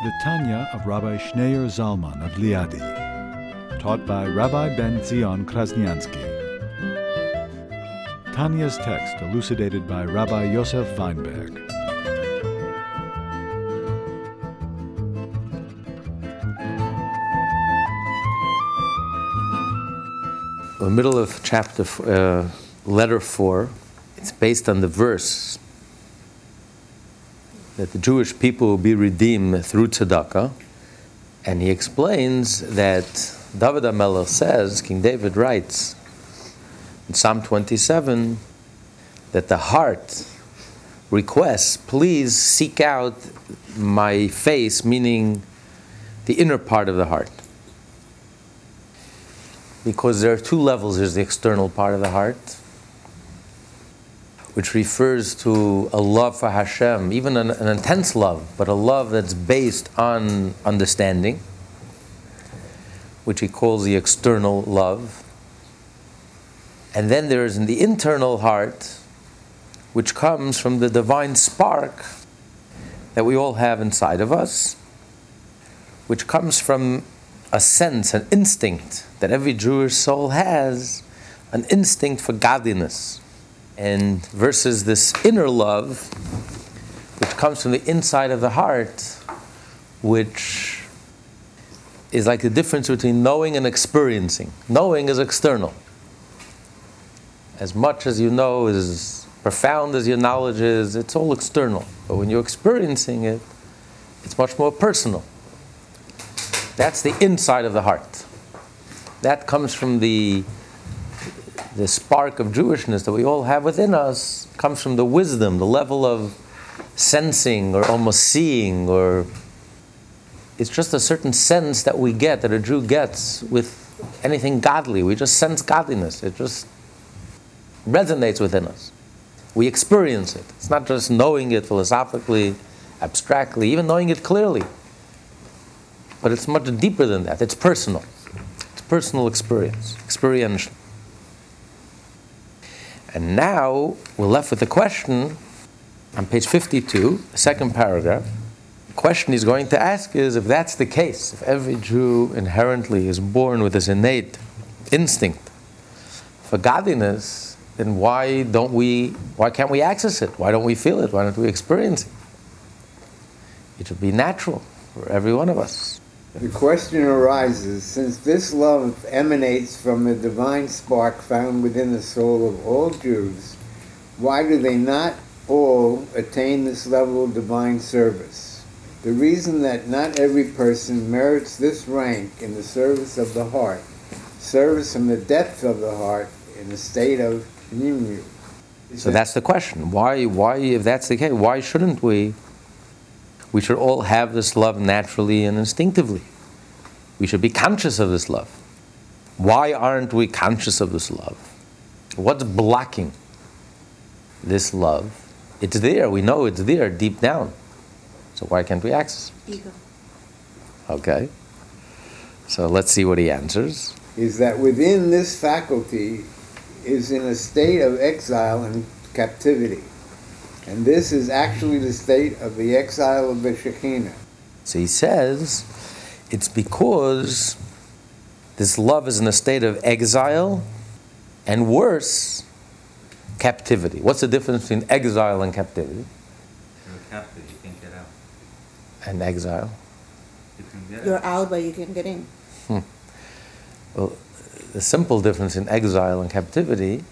The Tanya of Rabbi Schneur Zalman of Liadi, taught by Rabbi Ben Zion Krasniansky. Tanya's text elucidated by Rabbi Yosef Weinberg. In the middle of chapter, uh, letter four, it's based on the verse that the Jewish people will be redeemed through tzedakah, and he explains that David HaMelech says, King David writes in Psalm 27, that the heart requests, please seek out my face, meaning the inner part of the heart because there are two levels. There's the external part of the heart, which refers to a love for Hashem, even an, an, intense love, but a love that's based on understanding, which he calls the external love. And then there is in the internal heart, which comes from the divine spark that we all have inside of us, which comes from a sense, an instinct that every Jewish soul has, an instinct for godliness. And versus this inner love, which comes from the inside of the heart, which is like the difference between knowing and experiencing. Knowing is external. As much as you know, as profound as your knowledge is, it's all external. But when you're experiencing it, it's much more personal. That's the inside of the heart. That comes from the, the spark of Jewishness that we all have within us, comes from the wisdom, the level of sensing or almost seeing, or it's just a certain sense that we get, that a Jew gets with anything godly. We just sense godliness. It just resonates within us. We experience it. It's not just knowing it philosophically, abstractly, even knowing it clearly. But it's much deeper than that. It's personal. It's personal experience, experiential. And now we're left with a question on page 52, second paragraph. The question he's going to ask is if that's the case, if every Jew inherently is born with this innate instinct for godliness, then why don't we why can't we access it? Why don't we feel it? Why don't we experience it? It should be natural for every one of us. The question arises since this love emanates from the divine spark found within the soul of all Jews, why do they not all attain this level of divine service? The reason that not every person merits this rank in the service of the heart, service from the depth of the heart in the state of Nimnu. So that's the question. Why, why, if that's the case, why shouldn't we we should all have this love naturally and instinctively. We should be conscious of this love. Why aren't we conscious of this love? What's blocking this love? It's there. We know it's there deep down. So why can't we access it? Ego. Okay. So let's see what he answers. Is that within this faculty is in a state of exile and captivity. And this is actually the state of the exile of the Shekhinah. So he says it's because this love is in a state of exile and worse, captivity. What's the difference between exile and captivity? You're captive, you can't get out. And exile? You can get You're out. out, but you can't get in. Hmm. Well, the simple difference in exile and captivity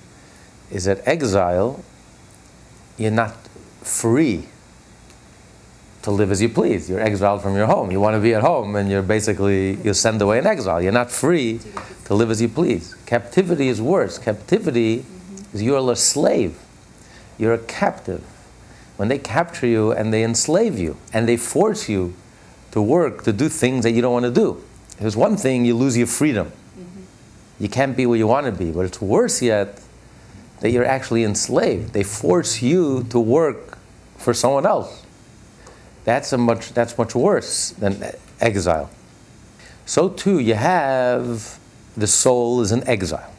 is that exile, you're not free to live as you please. You're exiled from your home. You want to be at home, and you're basically you're sent away in exile. You're not free to live as you please. Captivity is worse. Captivity mm-hmm. is you're a slave. You're a captive. When they capture you and they enslave you and they force you to work to do things that you don't want to do. There's one thing, you lose your freedom. You can't be where you want to be. But it's worse yet that you're actually enslaved. They force you to work for someone else. That's, a much, that's much worse than exile. So too, you have the soul is in exile.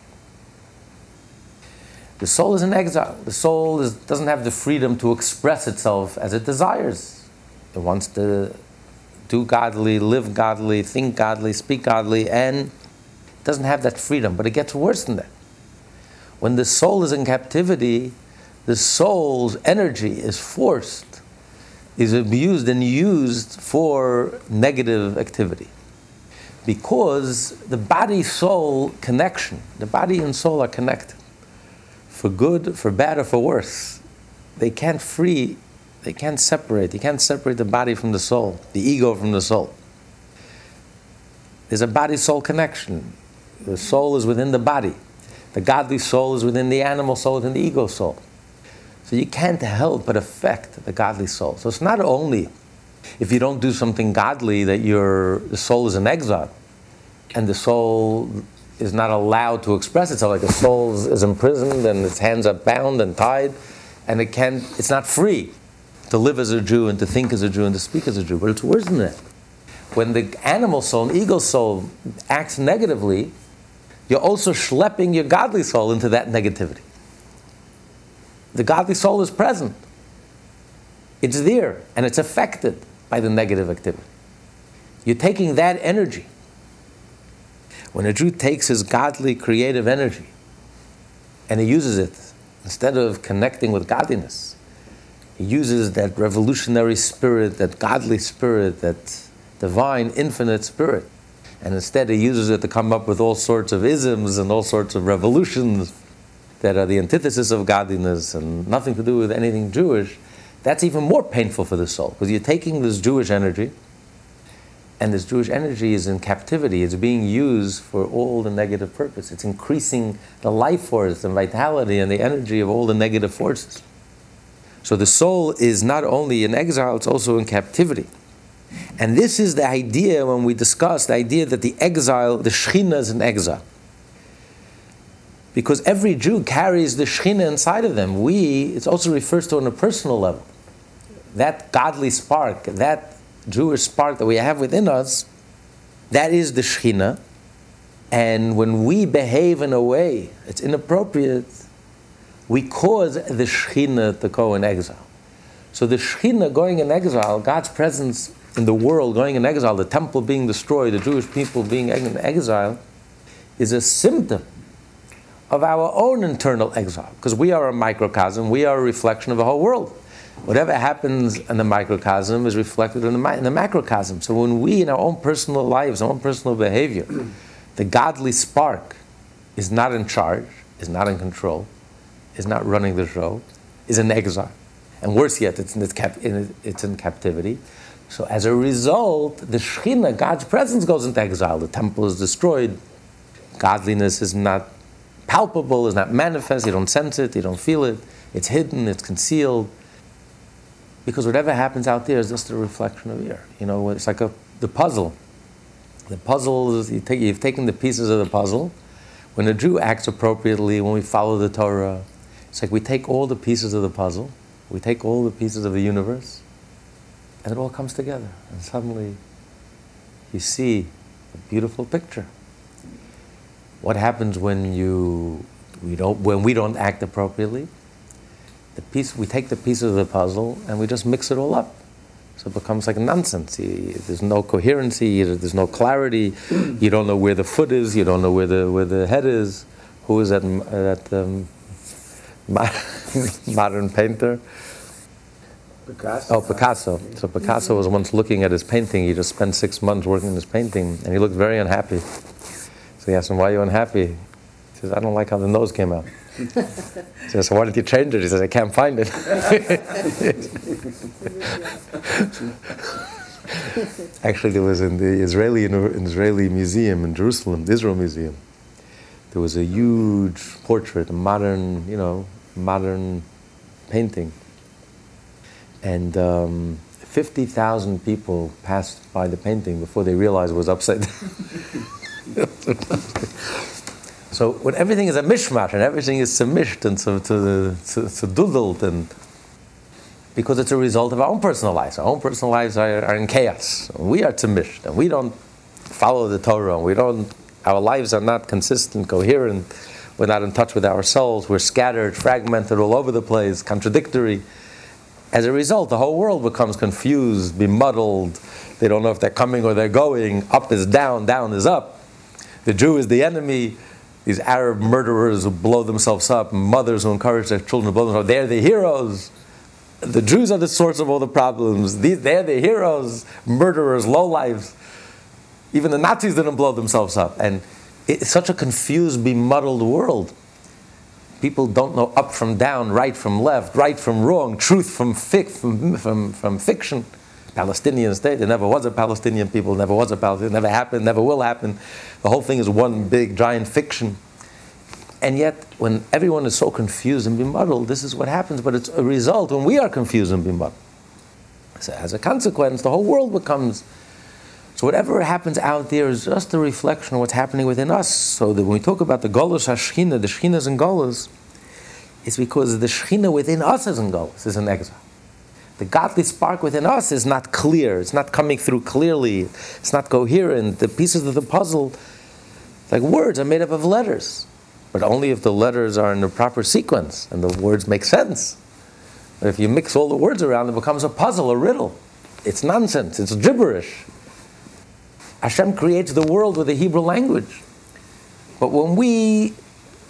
The soul is in exile. The soul is, doesn't have the freedom to express itself as it desires. It wants to do godly, live godly, think godly, speak godly, and doesn't have that freedom. But it gets worse than that. When the soul is in captivity, the soul's energy is forced, is abused and used for negative activity. Because the body soul connection, the body and soul are connected for good, for bad, or for worse. They can't free, they can't separate. You can't separate the body from the soul, the ego from the soul. There's a body soul connection. The soul is within the body. The godly soul is within the animal soul, within the ego soul. So you can't help but affect the godly soul. So it's not only if you don't do something godly that your the soul is in exile and the soul is not allowed to express itself, like the soul is imprisoned and its hands are bound and tied, and it can it's not free to live as a Jew and to think as a Jew and to speak as a Jew. But it's worse than that. When the animal soul, and ego soul, acts negatively, you're also schlepping your godly soul into that negativity. The godly soul is present. It's there and it's affected by the negative activity. You're taking that energy. When a Jew takes his godly creative energy and he uses it instead of connecting with godliness, he uses that revolutionary spirit, that godly spirit, that divine, infinite spirit. And instead, he uses it to come up with all sorts of isms and all sorts of revolutions that are the antithesis of godliness and nothing to do with anything Jewish. That's even more painful for the soul because you're taking this Jewish energy, and this Jewish energy is in captivity. It's being used for all the negative purpose. It's increasing the life force and vitality and the energy of all the negative forces. So the soul is not only in exile, it's also in captivity. And this is the idea when we discuss the idea that the exile, the Shekhinah is in exile. Because every Jew carries the Shekhinah inside of them. We, it also refers to on a personal level. That godly spark, that Jewish spark that we have within us, that is the Shekhinah. And when we behave in a way that's inappropriate, we cause the Shekhinah to go in exile. So the Shekhinah going in exile, God's presence in the world going in exile, the temple being destroyed, the Jewish people being in exile, is a symptom of our own internal exile. Because we are a microcosm, we are a reflection of the whole world. Whatever happens in the microcosm is reflected in the, in the macrocosm. So when we, in our own personal lives, our own personal behavior, the godly spark is not in charge, is not in control, is not running the show, is in exile. And worse yet, it's in, its cap- in, it's in captivity. So as a result, the Shekhinah, God's presence, goes into exile. The temple is destroyed. Godliness is not palpable, is not manifest. You don't sense it, you don't feel it. It's hidden, it's concealed. Because whatever happens out there is just a reflection of here. You know, it's like a, the puzzle. The puzzle is, you take, you've taken the pieces of the puzzle. When a Jew acts appropriately, when we follow the Torah, it's like we take all the pieces of the puzzle, we take all the pieces of the universe, and it all comes together. And suddenly you see a beautiful picture. What happens when you we don't when we don't act appropriately? The piece we take the pieces of the puzzle and we just mix it all up. So it becomes like nonsense. There's no coherency. There's no clarity. You don't know where the foot is. You don't know where the where the head is. Who is that that um, modern painter? Picasso. Oh, Picasso. So Picasso was once looking at his painting. He just spent six months working on his painting, and he looked very unhappy. So he asked him, "Why are you unhappy?" He says, "I don't like how the nose came out." He says, so "Why did you change it?" He says, "I can't find it." Actually, there was in the Israeli in Israeli museum in Jerusalem, the Israel Museum. There was a huge portrait, a modern, you know, modern painting and um, 50,000 people passed by the painting before they realized it was upside down. so when everything is a mishmash and everything is submished and so to, to, to doodled and because it's a result of our own personal lives. Our own personal lives are, are in chaos. We are tamished and we don't follow the Torah and we don't, our lives are not consistent, coherent. We're not in touch with ourselves. We're scattered, fragmented all over the place, contradictory. As a result, the whole world becomes confused, bemuddled. They don't know if they're coming or they're going. Up is down, down is up. The Jew is the enemy. These Arab murderers who blow themselves up, mothers who encourage their children to blow themselves up, they're the heroes. The Jews are the source of all the problems. These, they're the heroes, murderers, lowlifes. Even the Nazis didn't blow themselves up. And it's such a confused, bemuddled world. People don't know up from down, right from left, right from wrong, truth from, fic, from, from, from fiction. Palestinian state, there never was a Palestinian people, never was a Palestinian, never happened, never will happen. The whole thing is one big, giant fiction. And yet, when everyone is so confused and bemuddled, this is what happens. But it's a result when we are confused and bemuddled. So, as a consequence, the whole world becomes. So, whatever happens out there is just a reflection of what's happening within us. So, that when we talk about the Golos HaShechina, the Shechinas and Golos, it's because the Shechina within us is in Golos, is in exile. The godly spark within us is not clear, it's not coming through clearly, it's not coherent. The pieces of the puzzle, like words, are made up of letters but only if the letters are in the proper sequence and the words make sense. But if you mix all the words around, it becomes a puzzle, a riddle. It's nonsense, it's gibberish. Hashem creates the world with the Hebrew language. But when we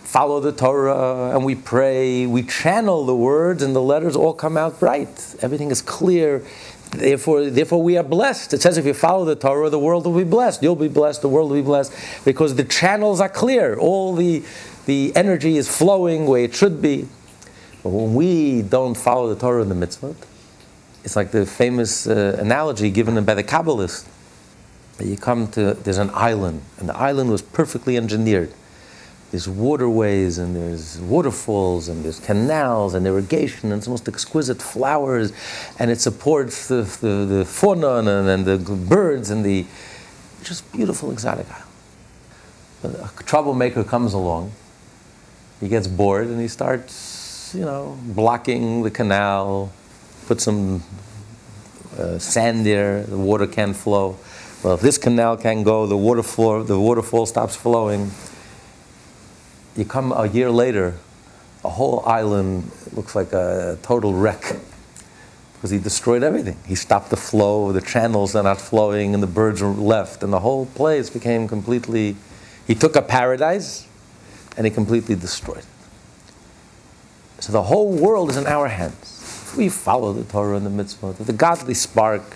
follow the Torah and we pray, we channel the words and the letters all come out bright. Everything is clear. Therefore, therefore, we are blessed. It says if you follow the Torah, the world will be blessed. You'll be blessed, the world will be blessed, because the channels are clear. All the, the energy is flowing where it should be. But when we don't follow the Torah and the mitzvot, it's like the famous uh, analogy given by the Kabbalist. You come to, there's an island, and the island was perfectly engineered there's waterways and there's waterfalls and there's canals and irrigation and it's most exquisite flowers and it supports the, the, the fauna and, and, the birds and the just beautiful exotic island. But a troublemaker comes along, he gets bored and he starts, you know, blocking the canal, put some uh, sand there, the water can't flow. Well, if this canal can go, the waterfall, the waterfall stops flowing you come a year later, a whole island looks like a total wreck because he destroyed everything. He stopped the flow, the channels are not flowing, and the birds are left, and the whole place became completely. He took a paradise and he completely destroyed it. So the whole world is in our hands. If we follow the Torah and the mitzvah, the godly spark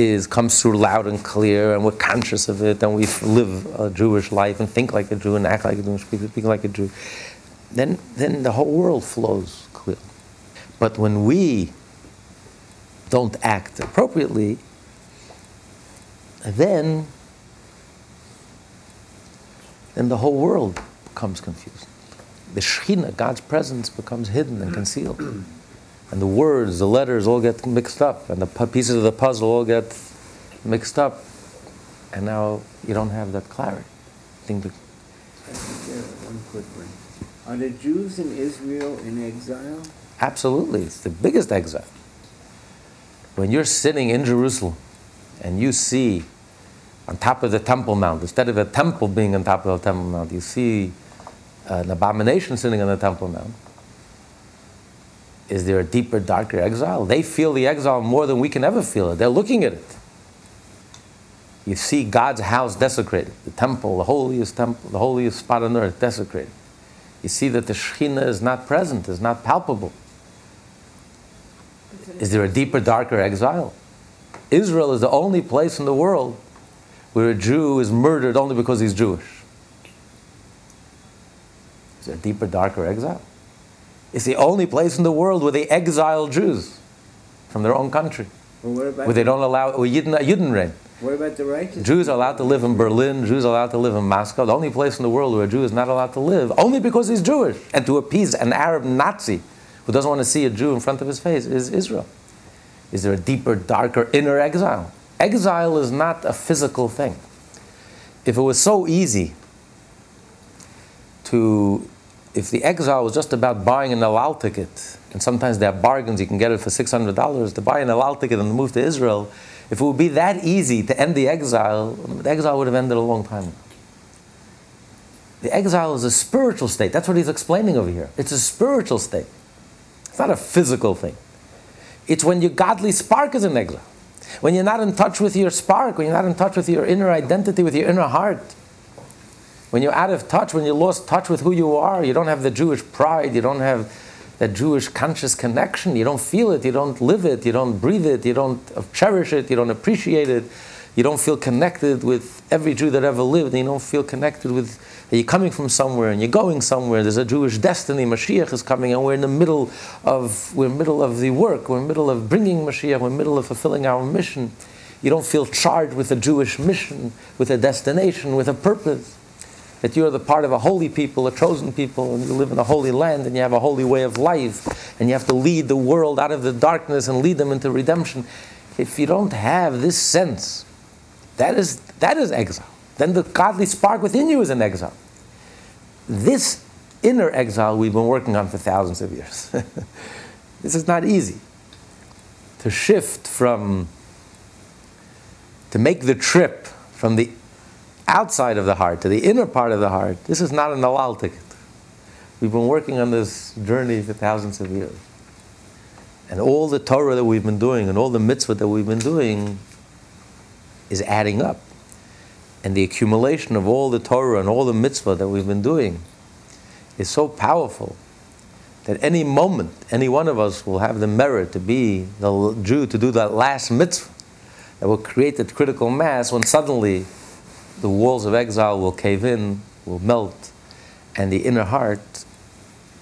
is comes through loud and clear, and we're conscious of it, and we live a Jewish life and think like a Jew and act like a Jew and speak, like a Jew, then then the whole world flows clear. But when we don't act appropriately, then then the whole world becomes confused. The Shekhinah, God's presence, becomes hidden and concealed and the words, the letters all get mixed up, and the pieces of the puzzle all get mixed up, and now you don't have that clarity. I think the one quick one. Are the Jews in Israel in exile? Absolutely, it's the biggest exile. When you're sitting in Jerusalem and you see on top of the Temple Mount, instead of a temple being on top of the Temple Mount, you see an abomination sitting on the Temple Mount is there a deeper, darker exile? They feel the exile more than we can ever feel it. They're looking at it. You see God's house desecrated, the temple, the holiest temple, the holiest spot on earth desecrated. You see that the Shekhinah is not present, is not palpable. Is there a deeper, darker exile? Israel is the only place in the world where a Jew is murdered only because he's Jewish. Is there a deeper, darker exile? It's the only place in the world where they exile Jews from their own country. Well, what about where they don't allow, or Yidden reign. What about the righteous? Jews are allowed to live in Berlin, Jews are allowed to live in Moscow. The only place in the world where a Jew is not allowed to live, only because he's Jewish. And to appease an Arab Nazi who doesn't want to see a Jew in front of his face is Israel. Is there a deeper, darker inner exile? Exile is not a physical thing. If it was so easy to, if the exile was just about buying an El Al ticket, and sometimes they have bargains, you can get it for $600 to buy an El Al ticket and move to Israel. If it would be that easy to end the exile, the exile would have ended a long time ago. The exile is a spiritual state. That's what he's explaining over here. It's a spiritual state. It's not a physical thing. It's when your godly spark is in exile. When you're not in touch with your spark, when you're not in touch with your inner identity, with your inner heart. When you're out of touch, when you lost touch with who you are, you don't have the Jewish pride, you don't have that Jewish conscious connection, you don't feel it, you don't live it, you don't breathe it, you don't cherish it, you don't appreciate it, you don't feel connected with every Jew that ever lived, you don't feel connected with you're coming from somewhere and you're going somewhere. There's a Jewish destiny. Mashiach is coming, and we're in the middle of we're middle of the work. We're in the middle of bringing Mashiach. We're in the middle of fulfilling our mission. You don't feel charged with a Jewish mission, with a destination, with a purpose. That you're the part of a holy people, a chosen people, and you live in a holy land, and you have a holy way of life, and you have to lead the world out of the darkness and lead them into redemption. If you don't have this sense, that is that is exile then the godly spark within you is in exile. This inner exile we've been working on for thousands of years. this is not easy. To shift from, to make the trip from the outside of the heart to the inner part of the heart, this is not an El ticket. We've been working on this journey for thousands of years. And all the Torah that we've been doing and all the mitzvah that we've been doing is adding up and the accumulation of all the Torah and all the mitzvah that we've been doing is so powerful that any moment, any one of us will have the merit to be the Jew to do that last mitzvah that will create that critical mass when suddenly the walls of exile will cave in, will melt, and the inner heart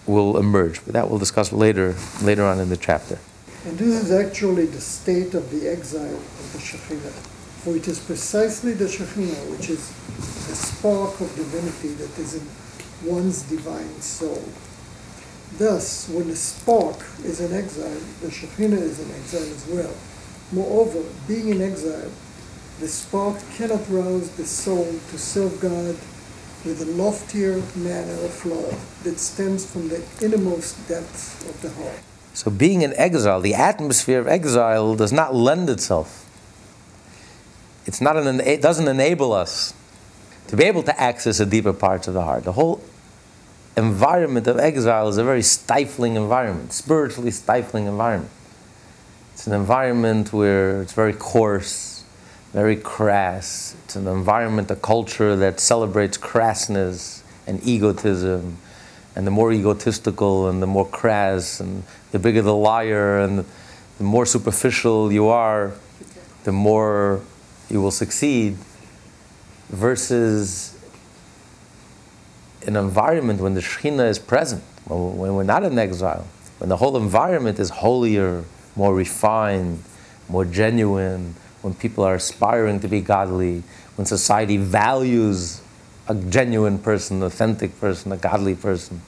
will emerge. But that we'll discuss later, later on in the chapter. And this is actually the state of the exile of the Shekhinah. For it is precisely the Shekhinah, which is the spark of divinity that is in one's divine soul. Thus, when the spark is in exile, the Shekhinah is in exile as well. Moreover, being in exile, the spark cannot rouse the soul to serve God with a loftier manner of love that stems from the innermost depths of the heart. So, being in exile, the atmosphere of exile does not lend itself it's not an, it doesn't enable us to be able to access the deeper parts of the heart. The whole environment of exile is a very stifling environment, spiritually stifling environment. It's an environment where it's very coarse, very crass. It's an environment, a culture that celebrates crassness and egotism. And the more egotistical and the more crass and the bigger the liar and the more superficial you are, the more you will succeed versus an environment when the Shekhinah is present, when we're not in exile, when the whole environment is holier, more refined, more genuine, when people are aspiring to be godly, when society values a genuine person, an authentic person, a godly person.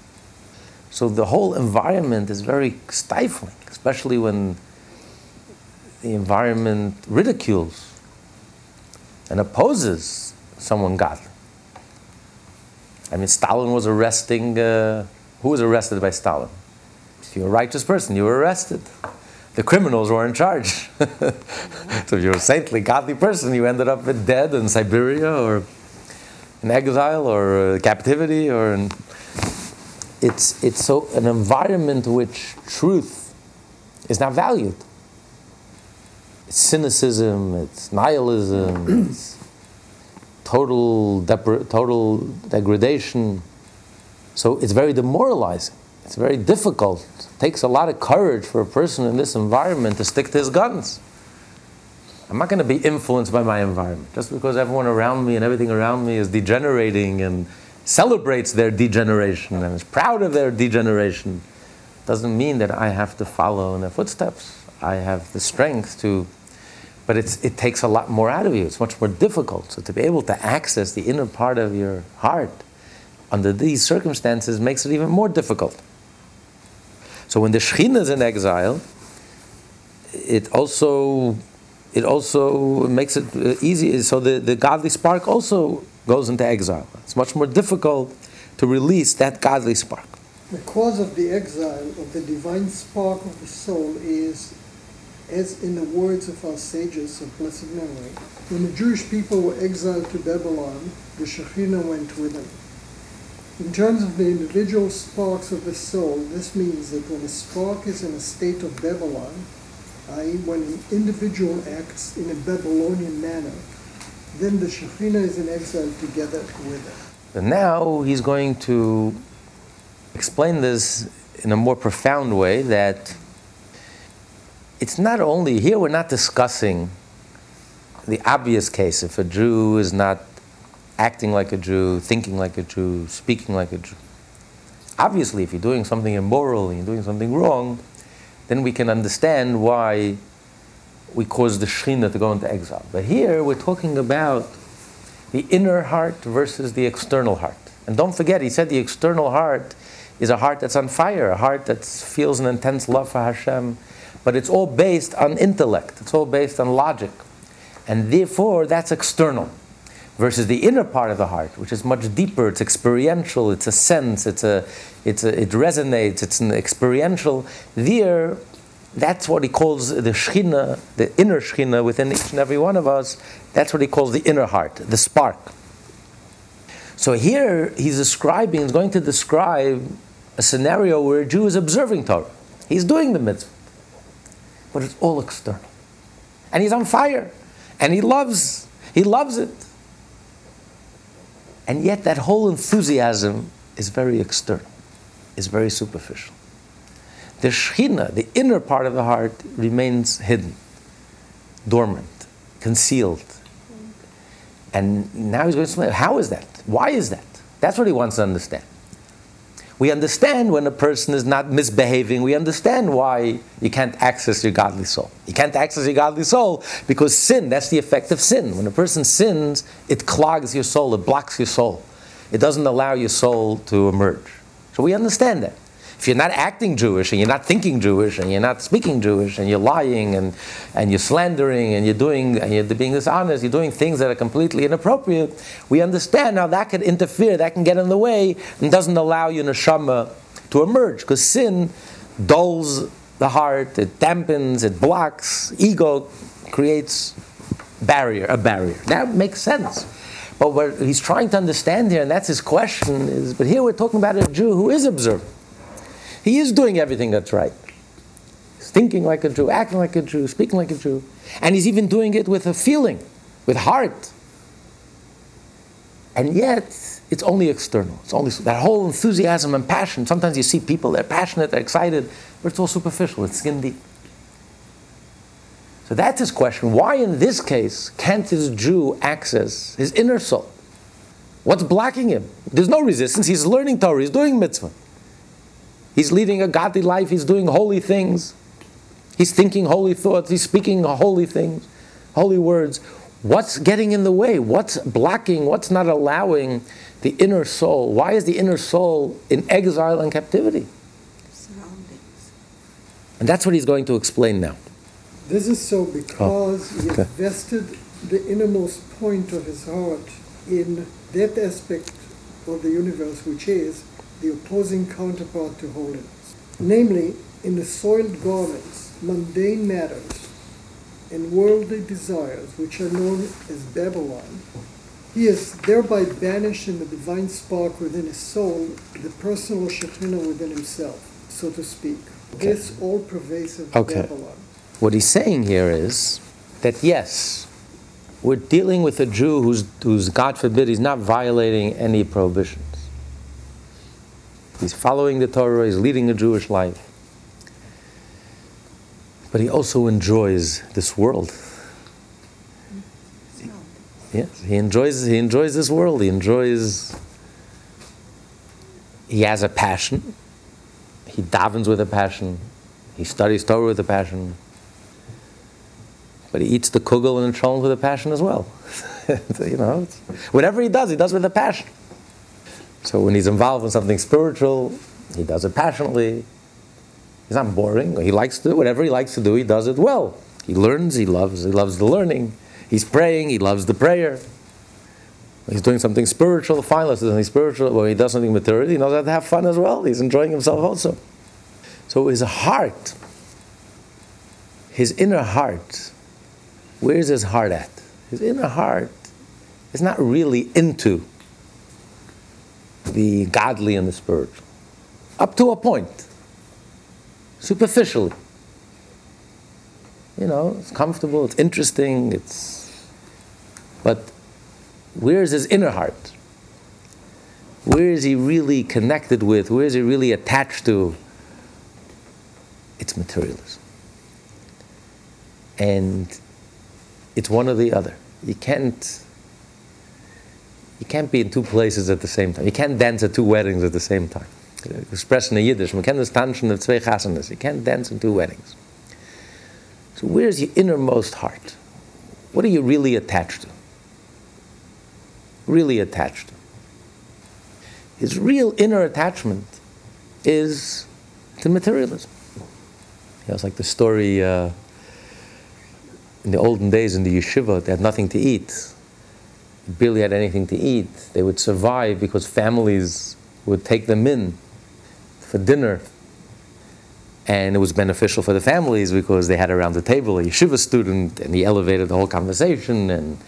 So the whole environment is very stifling, especially when the environment ridicules and opposes someone godly. I mean, Stalin was arresting, uh, who was arrested by Stalin? If you're a righteous person, you were arrested. The criminals were in charge. so if you're a saintly, godly person, you ended up dead in Siberia or in exile or uh, captivity or in, it's, it's so an environment which truth is not valued it's cynicism, it's nihilism, it's total, depra- total degradation. So it's very demoralizing. It's very difficult. It takes a lot of courage for a person in this environment to stick to his guns. I'm not going to be influenced by my environment. Just because everyone around me and everything around me is degenerating and celebrates their degeneration and is proud of their degeneration doesn't mean that I have to follow in their footsteps. I have the strength to but it takes a lot more out of you. It's much more difficult. So to be able to access the inner part of your heart under these circumstances makes it even more difficult. So when the Shekhinah is in exile, it also it also makes it uh, easy. So the, the godly spark also goes into exile. It's much more difficult to release that godly spark. The cause of the exile of the divine spark of the soul is, as in the words of our sages of blessed memory, when the Jewish people were exiled to Babylon, the Shekhinah went with them. In terms of the individual sparks of the soul, this means that when a spark is in a state of Babylon, i.e., when an individual acts in a Babylonian manner, then the Shekhinah is in exile together with it. And now he's going to explain this in a more profound way that it's not only here we're not discussing the obvious case if a Jew is not acting like a Jew, thinking like a Jew, speaking like a Jew. Obviously, if you're doing something immoral and you're doing something wrong, then we can understand why we cause the Shekhinah to go into exile. But here we're talking about the inner heart versus the external heart. And don't forget, he said the external heart is a heart that's on fire, a heart that feels an intense love for Hashem, but it's all based on intellect, it's all based on logic. And therefore, that's external. Versus the inner part of the heart, which is much deeper, it's experiential, it's a sense, it's a, it's a, it resonates, it's an experiential. There, that's what he calls the Shechina, the inner Shechina within each and every one of us. That's what he calls the inner heart, the spark. So here he's describing, he's going to describe a scenario where a Jew is observing Torah. He's doing the mitzvah, but it's all external. And he's on fire, and he loves, he loves it. And yet that whole enthusiasm is very external, is very superficial. The Shechina, the inner part of the heart, remains hidden, dormant, concealed. And now he's going to explain how is that? Why is that? That's what he wants to understand. We understand when a person is not misbehaving. We understand why you can't access your godly soul. You can't access your godly soul because sin, that's the effect of sin. When a person sins, it clogs your soul, it blocks your soul. It doesn't allow your soul to emerge. So we understand that. If you're not acting Jewish and you're not thinking Jewish and you're not speaking Jewish and you're lying and, and you're slandering and you're doing and you're being dishonest, you're doing things that are completely inappropriate, we understand how that could interfere, that can get in the way and doesn't allow your neshama to emerge because sin dulls the heart, it dampens, it blocks, ego creates barrier, a barrier. That makes sense. But what he's trying to understand here, and that's his question, is but here we're talking about a Jew who is observant. He is doing everything that's right. He's thinking like a Jew, acting like a Jew, speaking like a Jew. And he's even doing it with a feeling, with heart. And yet, it's only external. It's only that whole enthusiasm and passion. Sometimes you see people, they're passionate, they're excited, but it's all superficial, it's skin deep. So that's his question. Why, in this case, can't this Jew access his inner soul? What's blocking him? There's no resistance. He's learning Torah, he's doing mitzvah. He's leading a godly life, he's doing holy things. He's thinking holy thoughts, he's speaking holy things, holy words. What's getting in the way? What's blocking? What's not allowing the inner soul? Why is the inner soul in exile and captivity? surroundings. And that's what he's going to explain now. This is so because oh, he okay. has vested the innermost point of his heart in that aspect of the universe which is the opposing counterpart to holiness. Namely, in the soiled garments, mundane matters, and worldly desires, which are known as Babylon, he has thereby banished in the divine spark within his soul the personal Shekhinah within himself, so to speak. Okay. This all pervasive Okay. Babylon. What he's saying here is that yes, we're dealing with a Jew who's, who's God forbid, he's not violating any prohibitions. He's following the Torah, he's leading a Jewish life. But he also enjoys this world. Yes, he enjoys, he enjoys this world. He enjoys, he has a passion. He davens with a passion. He studies Torah with a passion. But he eats the kugel and the with a passion as well. you know, whatever he does, he does with a passion. So when he's involved in something spiritual, he does it passionately. He's not boring. He likes to do whatever he likes to do. He does it well. He learns. He loves. He loves the learning. He's praying. He loves the prayer. He's doing something spiritual. Fine, let's do something spiritual. When he does something material, he knows how to have fun as well. He's enjoying himself also. So his heart, his inner heart, where's his heart at? His inner heart is not really into the godly and the spiritual. Up to a point. Superficially. You know, it's comfortable, it's interesting, it's. But where's his inner heart? Where is he really connected with? Where is he really attached to? It's materialism. And it's one or the other. You can't you can't be in two places at the same time. You can't dance at two weddings at the same time. Expressed in Yiddish, man kann das tanzen auf zwei Chasanas. You can't dance in two weddings. So where's your innermost heart? What are you really attached to? Really attached to? His real inner attachment is to materialism. Know, it's like the story uh, in the olden days in the yeshiva, they had nothing to eat barely had anything to eat. They would survive because families would take them in for dinner. And it was beneficial for the families because they had around the table a yeshiva student and he elevated the whole conversation and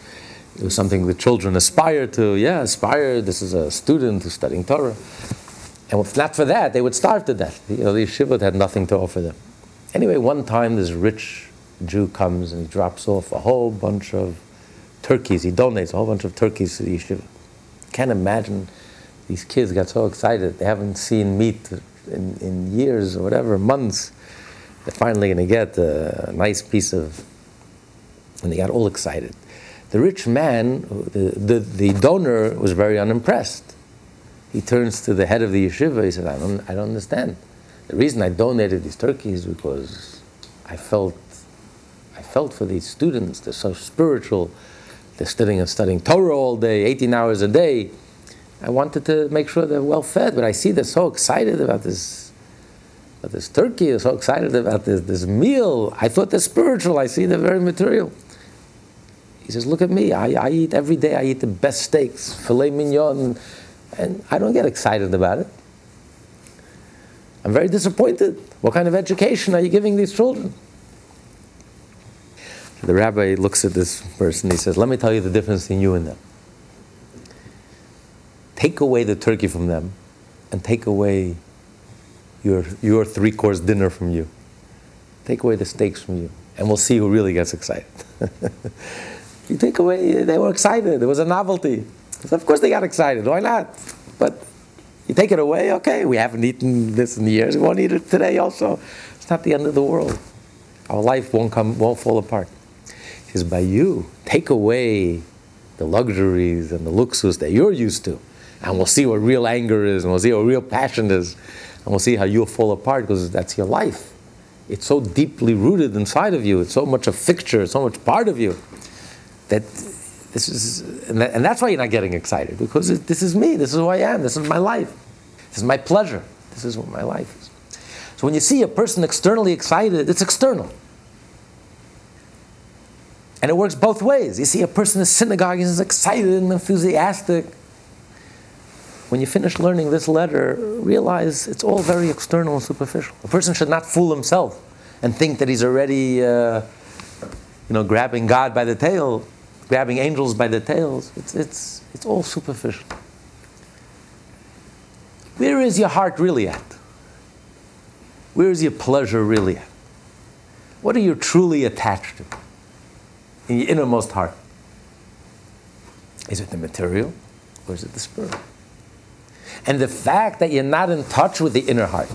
it was something the children aspired to. Yeah, aspire. This is a student who's studying Torah. And if not for that, they would starve to death. You know, the yeshiva had nothing to offer them. Anyway, one time this rich Jew comes and he drops off a whole bunch of turkeys. He donates a whole bunch of turkeys to the yeshiva. Can't imagine these kids got so excited. They haven't seen meat in, in years or whatever, months. They're finally going to get a nice piece of, and they got all excited. The rich man, the, the, the donor, was very unimpressed. He turns to the head of the yeshiva. He said, I don't, I don't understand. The reason I donated these turkeys because I felt, I felt for these students. They're so spiritual they're studying and studying Torah all day, 18 hours a day. I wanted to make sure they're well fed, but I see they're so excited about this, about this turkey, they're so excited about this, this meal. I thought they're spiritual, I see they're very material. He says, Look at me, I, I eat every day, I eat the best steaks, filet mignon, and I don't get excited about it. I'm very disappointed. What kind of education are you giving these children? The rabbi looks at this person, he says, Let me tell you the difference between you and them. Take away the turkey from them and take away your, your three course dinner from you. Take away the steaks from you, and we'll see who really gets excited. you take away, they were excited, it was a novelty. So of course they got excited, why not? But you take it away, okay, we haven't eaten this in years, we won't eat it today also. It's not the end of the world. Our life won't come, won't fall apart is by you. Take away the luxuries and the luxus that you're used to. And we'll see what real anger is, and we'll see what real passion is, and we'll see how you'll fall apart because that's your life. It's so deeply rooted inside of you, it's so much a fixture, so much part of you that this is, and, that, and that's why you're not getting excited because it, this is me, this is who I am, this is my life, this is my pleasure, this is what my life is. So when you see a person externally excited, it's external. And it works both ways. You see a person in synagogue, is excited and enthusiastic. When you finish learning this letter, realize it's all very external and superficial. A person should not fool himself and think that he's already, uh, you know, grabbing God by the tail, grabbing angels by the tails. It's, it's, it's all superficial. Where is your heart really at? Where is your pleasure really at? What are you truly attached to? In your innermost heart? Is it the material or is it the spirit? And the fact that you're not in touch with the inner heart,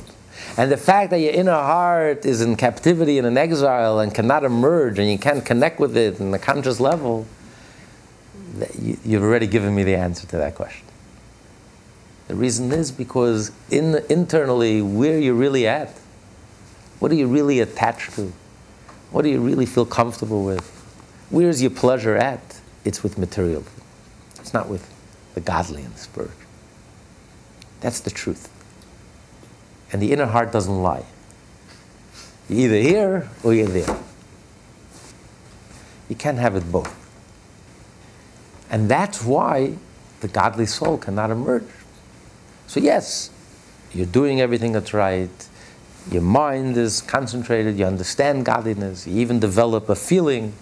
and the fact that your inner heart is in captivity and in exile and cannot emerge and you can't connect with it in the conscious level, you, you've already given me the answer to that question. The reason is because in, internally, where you're really at, what are you really attached to? What do you really feel comfortable with? Where's your pleasure at? It's with material. It's not with the godly and the spiritual. That's the truth. And the inner heart doesn't lie. You're either here or you're there. You can't have it both. And that's why the godly soul cannot emerge. So, yes, you're doing everything that's right. Your mind is concentrated. You understand godliness. You even develop a feeling,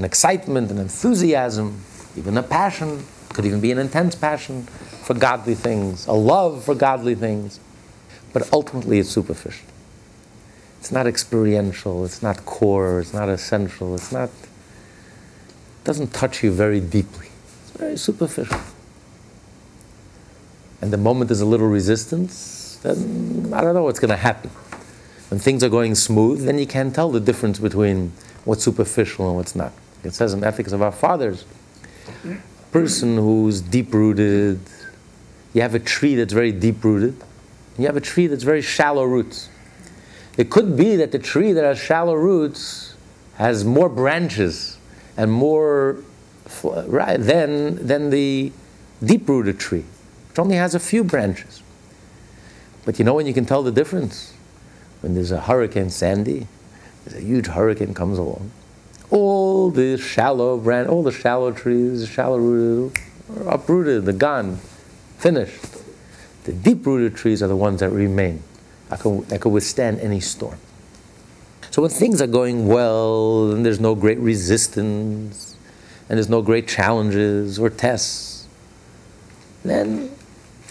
an excitement, an enthusiasm, even a passion. Could even be an intense passion for godly things, a love for godly things. But ultimately, it's superficial. It's not experiential. It's not core. It's not essential. It's not. It doesn't touch you very deeply. It's very superficial. And the moment there's a little resistance, then I don't know what's going to happen. When things are going smooth, then you can't tell the difference between what's superficial and what's not. It says in Ethics of Our Fathers, person who's deep rooted, you have a tree that's very deep rooted, you have a tree that's very shallow roots. It could be that the tree that has shallow roots has more branches and more right, than, than the deep rooted tree, which only has a few branches. But you know when you can tell the difference? When there's a hurricane Sandy, there's a huge hurricane comes along. All the shallow branch, all the shallow trees, shallow rooted, are uprooted, they're gone, finished. The deep rooted trees are the ones that remain, that can, that can withstand any storm. So when things are going well and there's no great resistance and there's no great challenges or tests, then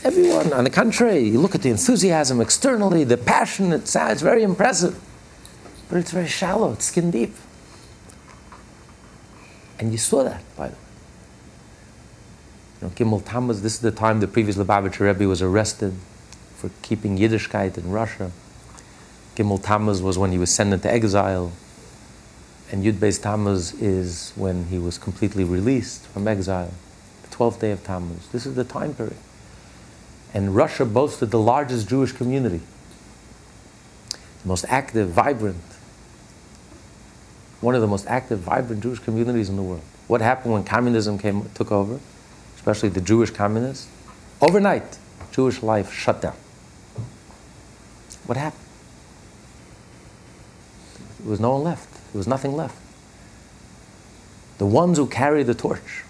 everyone, on the contrary, you look at the enthusiasm externally, the passion, it's, it's very impressive. But it's very shallow, it's skin deep. And you saw that, by the way. You know, Gimel Tammuz, this is the time the previous Lubavitcher Rebbe was arrested for keeping Yiddishkeit in Russia. Gimel Tammuz was when he was sent into exile. And Yud Beis Tammuz is when he was completely released from exile. The 12th day of Tammuz. This is the time period. And Russia boasted the largest Jewish community, the most active, vibrant, one of the most active, vibrant Jewish communities in the world. What happened when communism came, took over, especially the Jewish communists? Overnight, Jewish life shut down. What happened? There was no one left. There was nothing left. The ones who carried the torch.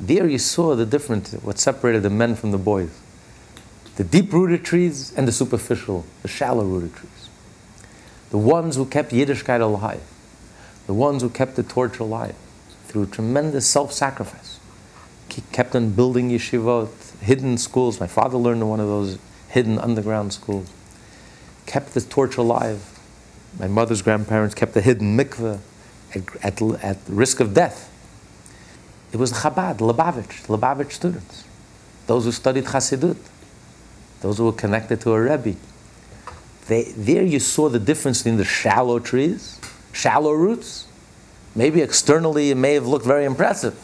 There you saw the difference, what separated the men from the boys. The deep rooted trees and the superficial, the shallow rooted trees. The ones who kept Yiddishkeit alive. The ones who kept the torch alive through tremendous self sacrifice. Kept on building yeshivot, hidden schools. My father learned in one of those hidden underground schools. Kept the torch alive my mother's grandparents kept a hidden mikveh at, at, at risk of death. It was Chabad, Lubavitch, Lubavitch students, those who studied Chassidut, those who were connected to a Rebbe. They, there you saw the difference in the shallow trees, shallow roots. Maybe externally it may have looked very impressive,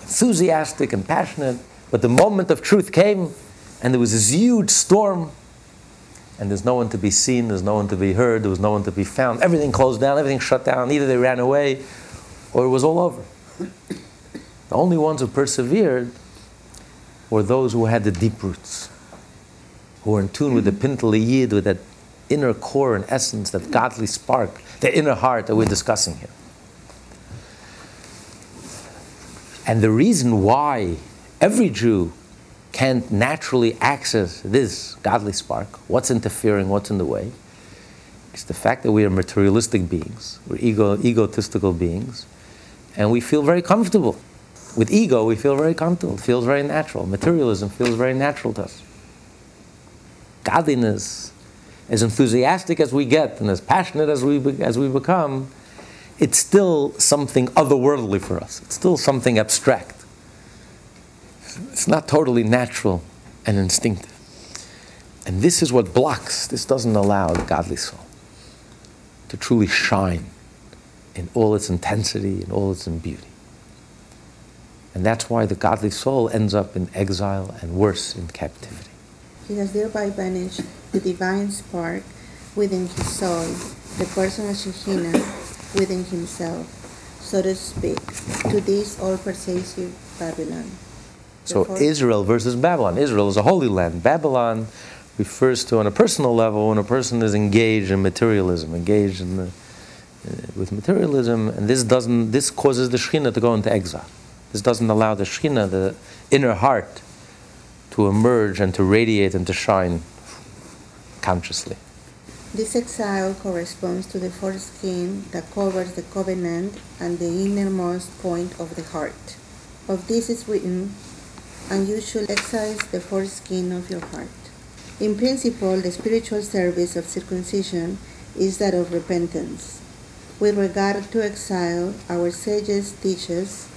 enthusiastic and passionate, but the moment of truth came and there was this huge storm and there's no one to be seen, there's no one to be heard, there was no one to be found. Everything closed down, everything shut down. Either they ran away or it was all over. The only ones who persevered were those who had the deep roots, who are in tune with the Pintel Yid, with that inner core and essence, that godly spark, the inner heart that we're discussing here. And the reason why every Jew can't naturally access this godly spark, what's interfering, what's in the way, it's the fact that we are materialistic beings, we're ego, egotistical beings, and we feel very comfortable. With ego, we feel very comfortable, it feels very natural. Materialism feels very natural to us. Godliness, as enthusiastic as we get and as passionate as we, as we become, it's still something otherworldly for us. It's still something abstract it's not totally natural and instinctive. And this is what blocks, this doesn't allow the godly soul to truly shine in all its intensity and all its beauty. And that's why the godly soul ends up in exile and worse in captivity. He has thereby banished the divine spark within his soul, the personal Shekhinah within himself, so to speak, to this all pervasive Babylon. So Israel versus Babylon. Israel is a holy land. Babylon refers to on a personal level when a person is engaged in materialism, engaged in the, uh, with materialism, and this doesn't this causes the Shekhinah to go into exile. This doesn't allow the Shekhinah, the inner heart, to emerge and to radiate and to shine consciously. This exile corresponds to the foreskin that covers the covenant and the innermost point of the heart. Of this is written, and you shall excise the foreskin of your heart. In principle, the spiritual service of circumcision is that of repentance. With regard to exile, our sages teach us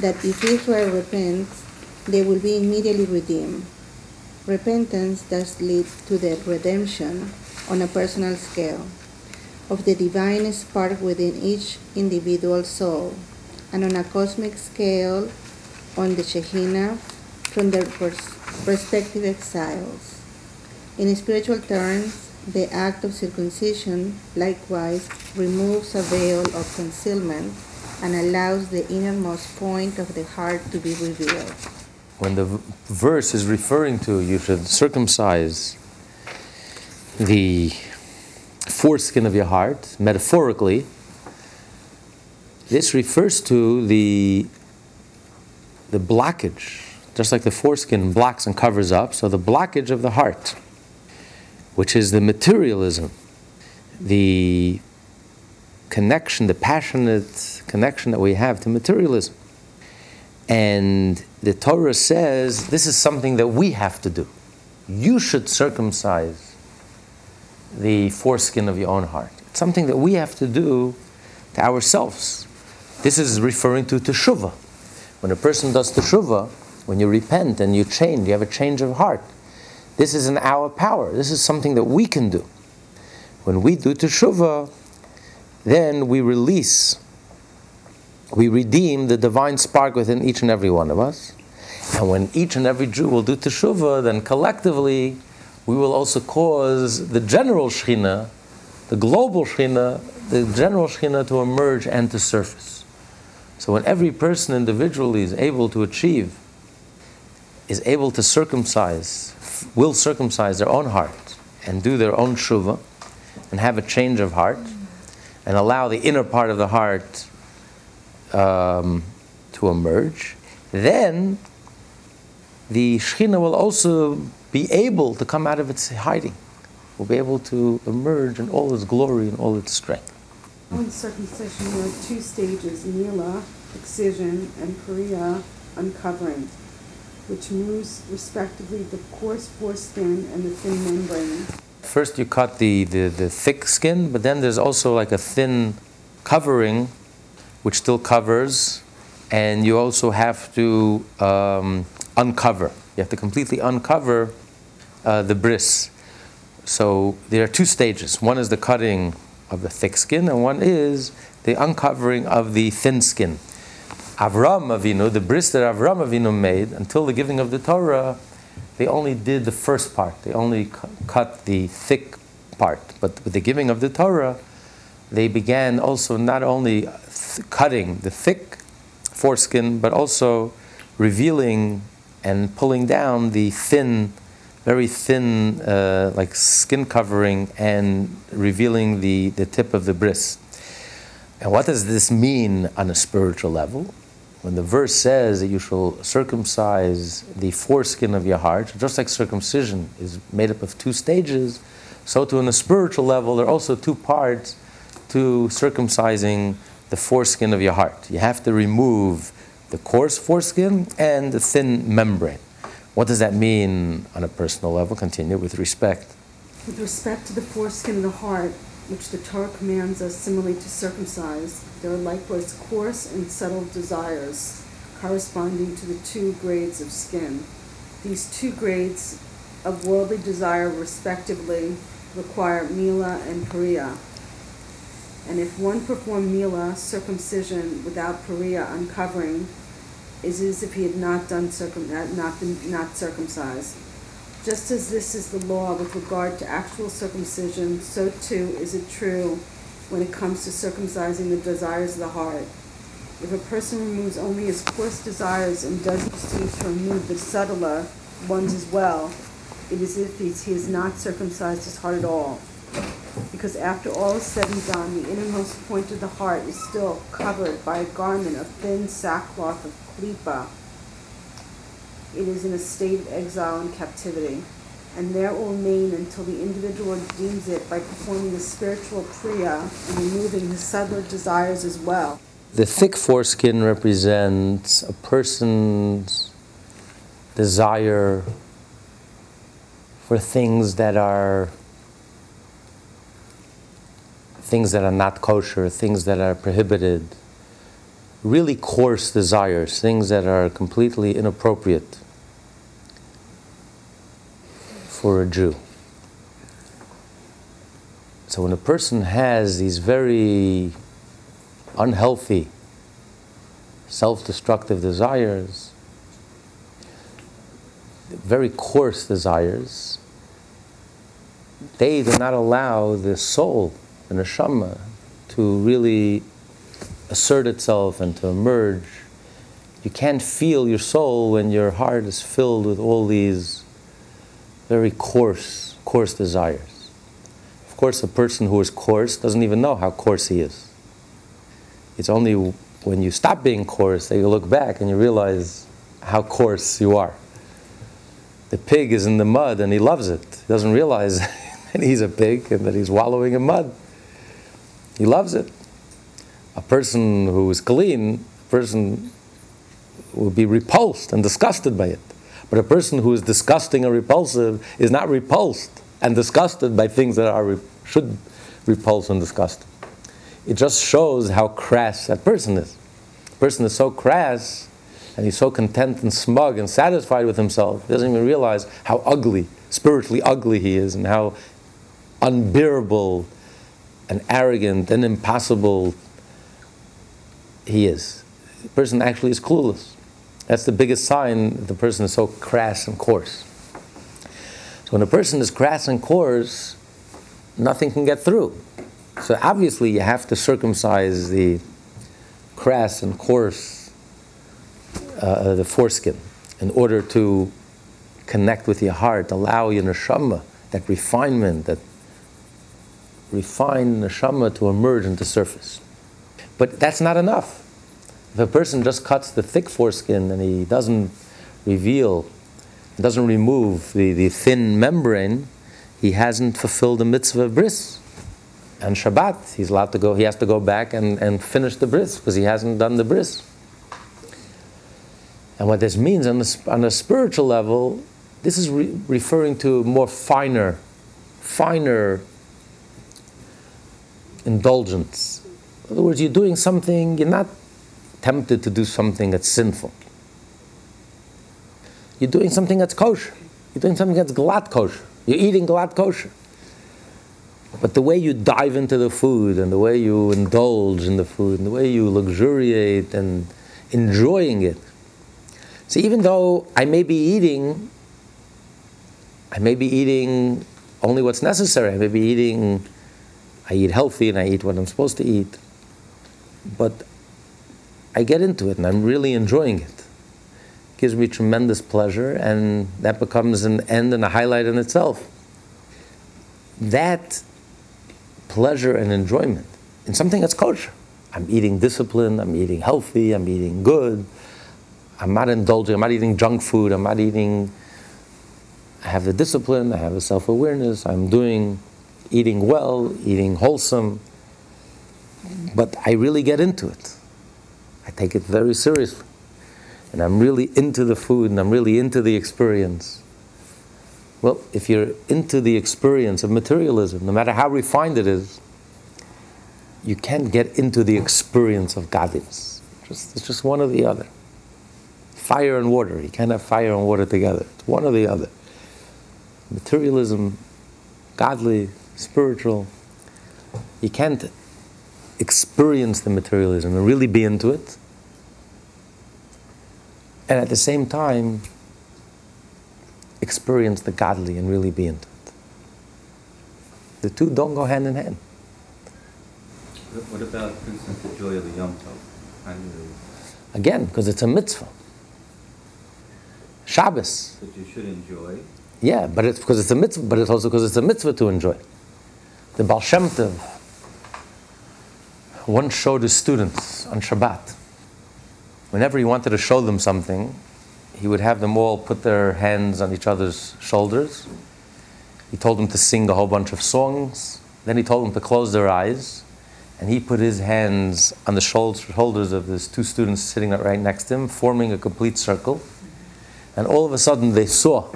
that if Israel repents, they will be immediately redeemed. Repentance does lead to the redemption on a personal scale of the divine spark within each individual soul, and on a cosmic scale on the Shekhinah from their respective exiles. In spiritual terms, the act of circumcision likewise removes a veil of concealment and allows the innermost point of the heart to be revealed. When the verse is referring to you should circumcise the foreskin of your heart, metaphorically, this refers to the, the blockage, just like the foreskin blocks and covers up, so the blockage of the heart, which is the materialism, the connection, the passionate connection that we have to materialism. And the Torah says this is something that we have to do. You should circumcise the foreskin of your own heart. It's something that we have to do to ourselves. This is referring to teshuvah. When a person does teshuvah, when you repent and you change, you have a change of heart. This is in our power. This is something that we can do. When we do teshuvah, then we release, we redeem the divine spark within each and every one of us. And when each and every Jew will do teshuvah, then collectively we will also cause the general Shekhinah, the global Shekhinah, the general Shekhinah to emerge and to surface. So when every person individually is able to achieve, is able to circumcise, will circumcise their own heart and do their own teshuvah and have a change of heart and allow the inner part of the heart um, to emerge, then the Shekhinah will also be able to come out of its hiding, will be able to emerge in all its glory and all its strength. On circumcision, there are two stages, Mila, excision, and Peria, uncovering, which moves respectively the coarse foreskin and the thin membrane. First, you cut the, the, the thick skin, but then there's also like a thin covering which still covers, and you also have to um, uncover. You have to completely uncover uh, the bris. So there are two stages. One is the cutting of the thick skin, and one is the uncovering of the thin skin. Avram Avinu, the bris that Avram Avinu made until the giving of the Torah, they only did the first part. They only cu- cut the thick part. But with the giving of the Torah, they began also not only cutting the thick foreskin, but also revealing and pulling down the thin, very thin, uh, like skin covering, and revealing the, the tip of the bris. And what does this mean on a spiritual level? When the verse says that you shall circumcise the foreskin of your heart, just like circumcision is made up of two stages, so too on a spiritual level, there are also two parts to circumcising the foreskin of your heart. You have to remove the coarse foreskin and the thin membrane. What does that mean on a personal level? Continue with respect. With respect to the foreskin of the heart, which the Torah commands us similarly to circumcise, there are likewise coarse and subtle desires corresponding to the two grades of skin. These two grades of worldly desire, respectively, require Mila and Peria. And if one performed Mila, circumcision, without Peria uncovering, is as if he had not done circum, uh, not been not circumcised. Just as this is the law with regard to actual circumcision, so too is it true when it comes to circumcising the desires of the heart. If a person removes only his coarse desires and does not proceed to remove the subtler ones as well, it is as if he has not circumcised his heart at all. Because after all is said and done, the innermost point of the heart is still covered by a garment of thin sackcloth of klipa. It is in a state of exile and captivity, and there it will remain until the individual redeems it by performing the spiritual Peria and removing his subtler desires as well. The thick foreskin represents a person's desire for things that are things that are not kosher, things that are prohibited, really coarse desires, things that are completely inappropriate for a Jew. So when a person has these very unhealthy, self destructive desires, very coarse desires, they do not allow the soul, the neshama, to really assert itself and to emerge. You can't feel your soul when your heart is filled with all these very coarse, coarse desires. Of course, a person who is coarse doesn't even know how coarse he is. It's only when you stop being coarse that you look back and you realize how coarse you are. The pig is in the mud and he loves it. He doesn't realize that he's a pig and that he's wallowing in mud. He loves it. A person who is clean, a person will be repulsed and disgusted by it. But a person who is disgusting or repulsive is not repulsed and disgusted by things that are should repulse and disgust. It just shows how crass that person is. The person is so crass and he's so content and smug and satisfied with himself, he doesn't even realize how ugly, spiritually ugly he is, and how unbearable and arrogant and impossible he is. The person actually is clueless. That's the biggest sign that the person is so crass and coarse. So when a person is crass and coarse, nothing can get through. So obviously, you have to circumcise the crass and coarse, uh, the foreskin, in order to connect with your heart, allow your neshama, that refinement, that refined neshama to emerge into the surface. But that's not enough. If a person just cuts the thick foreskin and he doesn't reveal, doesn't remove the, the thin membrane, he hasn't fulfilled the mitzvah of bris and Shabbat, he's allowed to go, he has to go back and, and finish the bris because he hasn't done the bris. And what this means on, the, on a spiritual level, this is re- referring to more finer, finer indulgence. In other words, you're doing something, you're not tempted to do something that's sinful. You're doing something that's kosher. You're doing something that's glatt kosher. You're eating glatt kosher. But the way you dive into the food and the way you indulge in the food and the way you luxuriate and enjoying it. See, even though I may be eating, I may be eating only what's necessary. I may be eating, I eat healthy and I eat what I'm supposed to eat. But I get into it and I'm really enjoying it. it gives me tremendous pleasure and that becomes an end and a highlight in itself. That pleasure and enjoyment in something that's kosher. I'm eating discipline, I'm eating healthy, I'm eating good. I'm not indulging, I'm not eating junk food, I'm not eating, I have the discipline, I have the self awareness, I'm doing, eating well, eating wholesome. But I really get into it. I take it very seriously. And I'm really into the food and I'm really into the experience. Well, if you're into the experience of materialism, no matter how refined it is, you can't get into the experience of godliness. Just, it's just one or the other. Fire and water. You can't have fire and water together. It's one or the other. Materialism, godly, spiritual. You can't experience the materialism and really be into it. And at the same time, experience the godly and really be into it. The two don't go hand in hand. What about, for instance, the joy of the Yom Tov? How do you, Again, because it's a mitzvah. Shabbos. that you should enjoy? Yeah, but it's because it's a mitzvah, but it's also because it's a mitzvah to enjoy. The Baal Shem once showed his students on Shabbat. Whenever he wanted to show them something, he would have them all put their hands on each other's shoulders. He told them to sing a whole bunch of songs. Then he told them to close their eyes. And he put his hands on the shoulders of his two students sitting right next to him, forming a complete circle. And all of a sudden they saw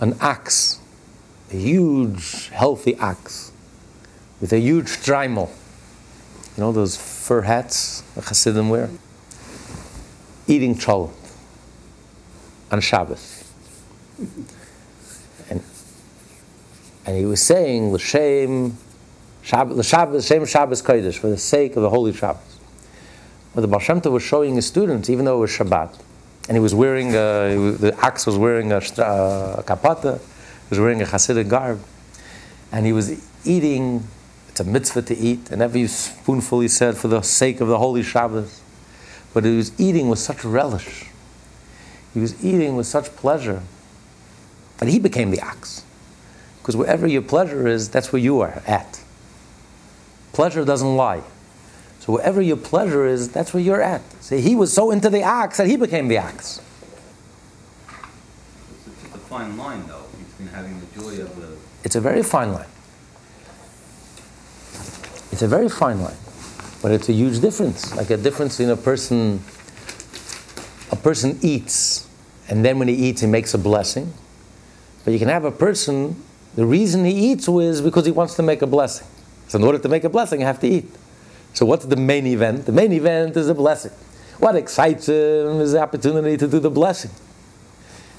an axe, a huge, healthy axe, with a huge streimel. You know those fur hats the Hasidim wear? Eating cholent on Shabbos. And, and he was saying, L'shem, Shabbos, Shabbos Kodesh, for the sake of the holy Shabbos. But the Baal was showing his students, even though it was Shabbat, and he was wearing, a, the axe was wearing a, a kapata, was wearing a Hasidic garb, and he was eating, it's a mitzvah to eat, and every spoonful he said, for the sake of the holy Shabbos. But he was eating with such relish. He was eating with such pleasure. But he became the ox. Because wherever your pleasure is, that's where you are at. Pleasure doesn't lie. So wherever your pleasure is, that's where you're at. See, he was so into the ox that he became the ox. It's a fine line, though, having the joy of the. It's a very fine line. It's a very fine line. But it's a huge difference. Like a difference in a person a person eats, and then when he eats he makes a blessing. But you can have a person, the reason he eats is because he wants to make a blessing. So in order to make a blessing, you have to eat. So what's the main event? The main event is a blessing. What excites him is the opportunity to do the blessing.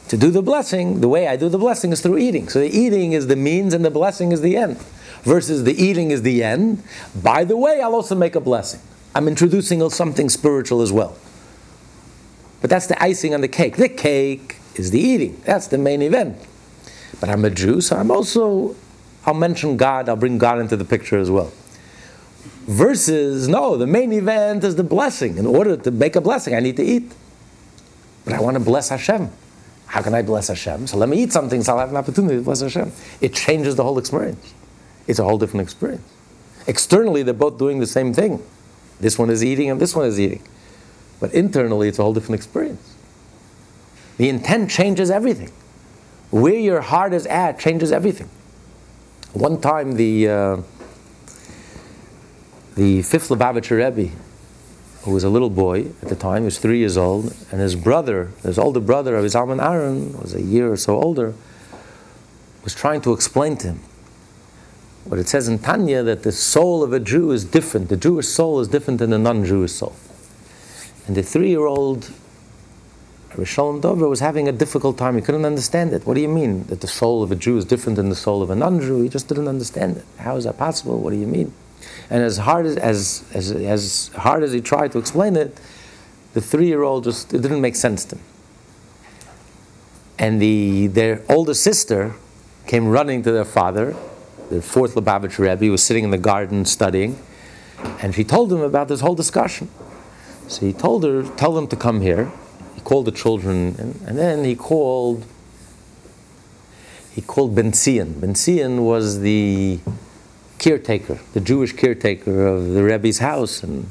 To do the blessing, the way I do the blessing is through eating. So the eating is the means and the blessing is the end. Versus the eating is the end. By the way, I'll also make a blessing. I'm introducing something spiritual as well. But that's the icing on the cake. The cake is the eating. That's the main event. But I'm a Jew, so I'm also, I'll mention God, I'll bring God into the picture as well. Versus, no, the main event is the blessing. In order to make a blessing, I need to eat. But I want to bless Hashem. How can I bless Hashem? So let me eat something so I'll have an opportunity to bless Hashem. It changes the whole experience. It's a whole different experience. Externally, they're both doing the same thing. This one is eating and this one is eating. But internally, it's a whole different experience. The intent changes everything. Where your heart is at changes everything. One time, the uh, the fifth Lubavitcher Rebbe, who was a little boy at the time, he was three years old, and his brother, his older brother of his Zalman Aaron, was a year or so older, was trying to explain to him what it says in Tanya that the soul of a Jew is different. The Jewish soul is different than the non-Jewish soul. And the three-year-old Risholem Dover was having a difficult time. He couldn't understand it. What do you mean that the soul of a Jew is different than the soul of a non-Jew? He just didn't understand it. How is that possible? What do you mean? And as hard as, as, as, as hard as he tried to explain it, the three-year-old just it didn't make sense to him. And the, their older sister came running to their father, the fourth Lubavitch Rebbe, was sitting in the garden studying, and she told him about this whole discussion. So he told her, tell them to come here. He called the children, and, and then he called, he called Ben Zion. Ben Zion was the caretaker, the Jewish caretaker of the Rebbe's house, and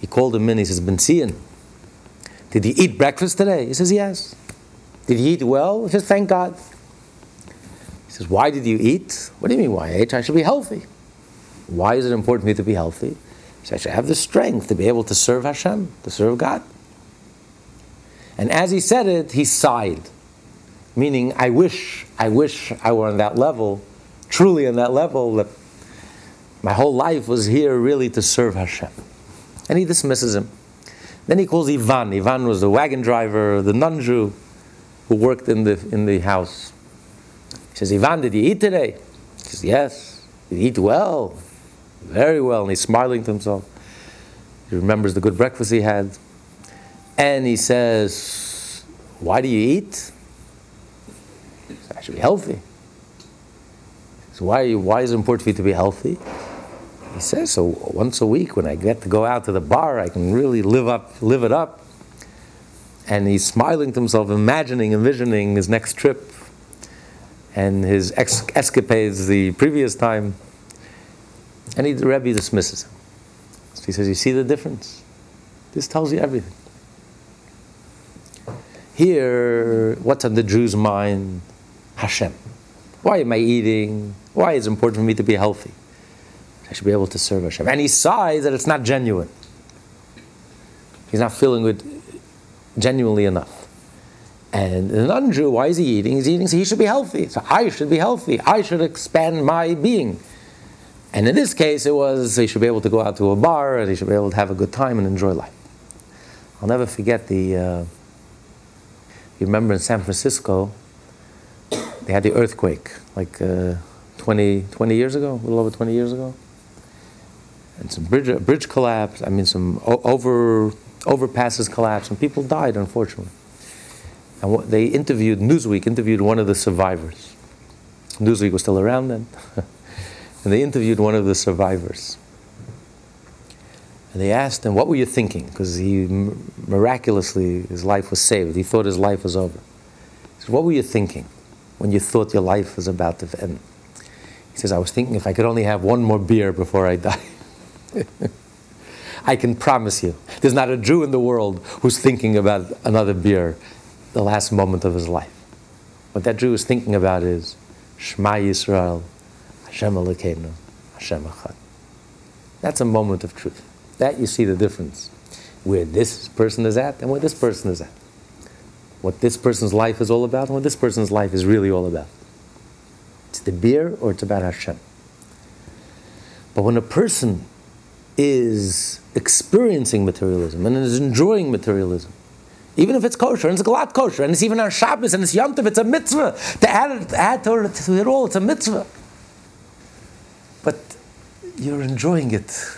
he called him in. He says, Ben Zion, did he eat breakfast today? He says, yes. Did he eat well? He says, thank God. He says, why did you eat? What do you mean, why I ate? I should be healthy. Why is it important for me to be healthy? He says, I should have the strength to be able to serve Hashem, to serve God. And as he said it, he sighed, meaning, I wish, I wish I were on that level, truly on that level, that my whole life was here really to serve Hashem. And he dismisses him. Then he calls Ivan. Ivan was the wagon driver, the non Jew who worked in the, in the house. He says, Ivan, did you eat today? He says, Yes. Did you eat well? Very well. And he's smiling to himself. He remembers the good breakfast he had. And he says, Why do you eat? I should be healthy. So why, why is it important for you to be healthy? He says, so once a week when I get to go out to the bar, I can really live up, live it up. and he's smiling to himself, imagining, envisioning his next trip and his ex- escapades the previous time. And he, the Rebbe dismisses him. So he says, You see the difference? This tells you everything. Here, what's on the Jew's mind? Hashem. Why am I eating? Why is it important for me to be healthy? I should be able to serve Hashem. And he sighs that it's not genuine. He's not feeling it genuinely enough. And the non-Jew, why is he eating? He's eating so he should be healthy. So I should be healthy. I should expand my being. And in this case, it was he should be able to go out to a bar and he should be able to have a good time and enjoy life. I'll never forget the. Uh, you remember in San Francisco, they had the earthquake like uh, 20, 20 years ago, a little over 20 years ago. And some bridge, bridge collapsed. I mean, some over overpasses collapsed, and people died, unfortunately. And what, they interviewed, Newsweek interviewed one of the survivors. Newsweek was still around then. and they interviewed one of the survivors. And they asked him, What were you thinking? Because he miraculously, his life was saved. He thought his life was over. He said, What were you thinking when you thought your life was about to end? He says, I was thinking if I could only have one more beer before I die. I can promise you, there's not a Jew in the world who's thinking about another beer the last moment of his life. What that Jew is thinking about is Shema Yisrael, Hashem Elokeinu, Hashem Echad. That's a moment of truth. That you see the difference. Where this person is at and where this person is at. What this person's life is all about and what this person's life is really all about. It's the beer or it's about Hashem. But when a person is experiencing materialism and is enjoying materialism, even if it's kosher and it's glatt kosher and it's even on Shabbos and it's Yom Tov, it's a mitzvah to add, add to, to it all. It's a mitzvah. But you're enjoying it.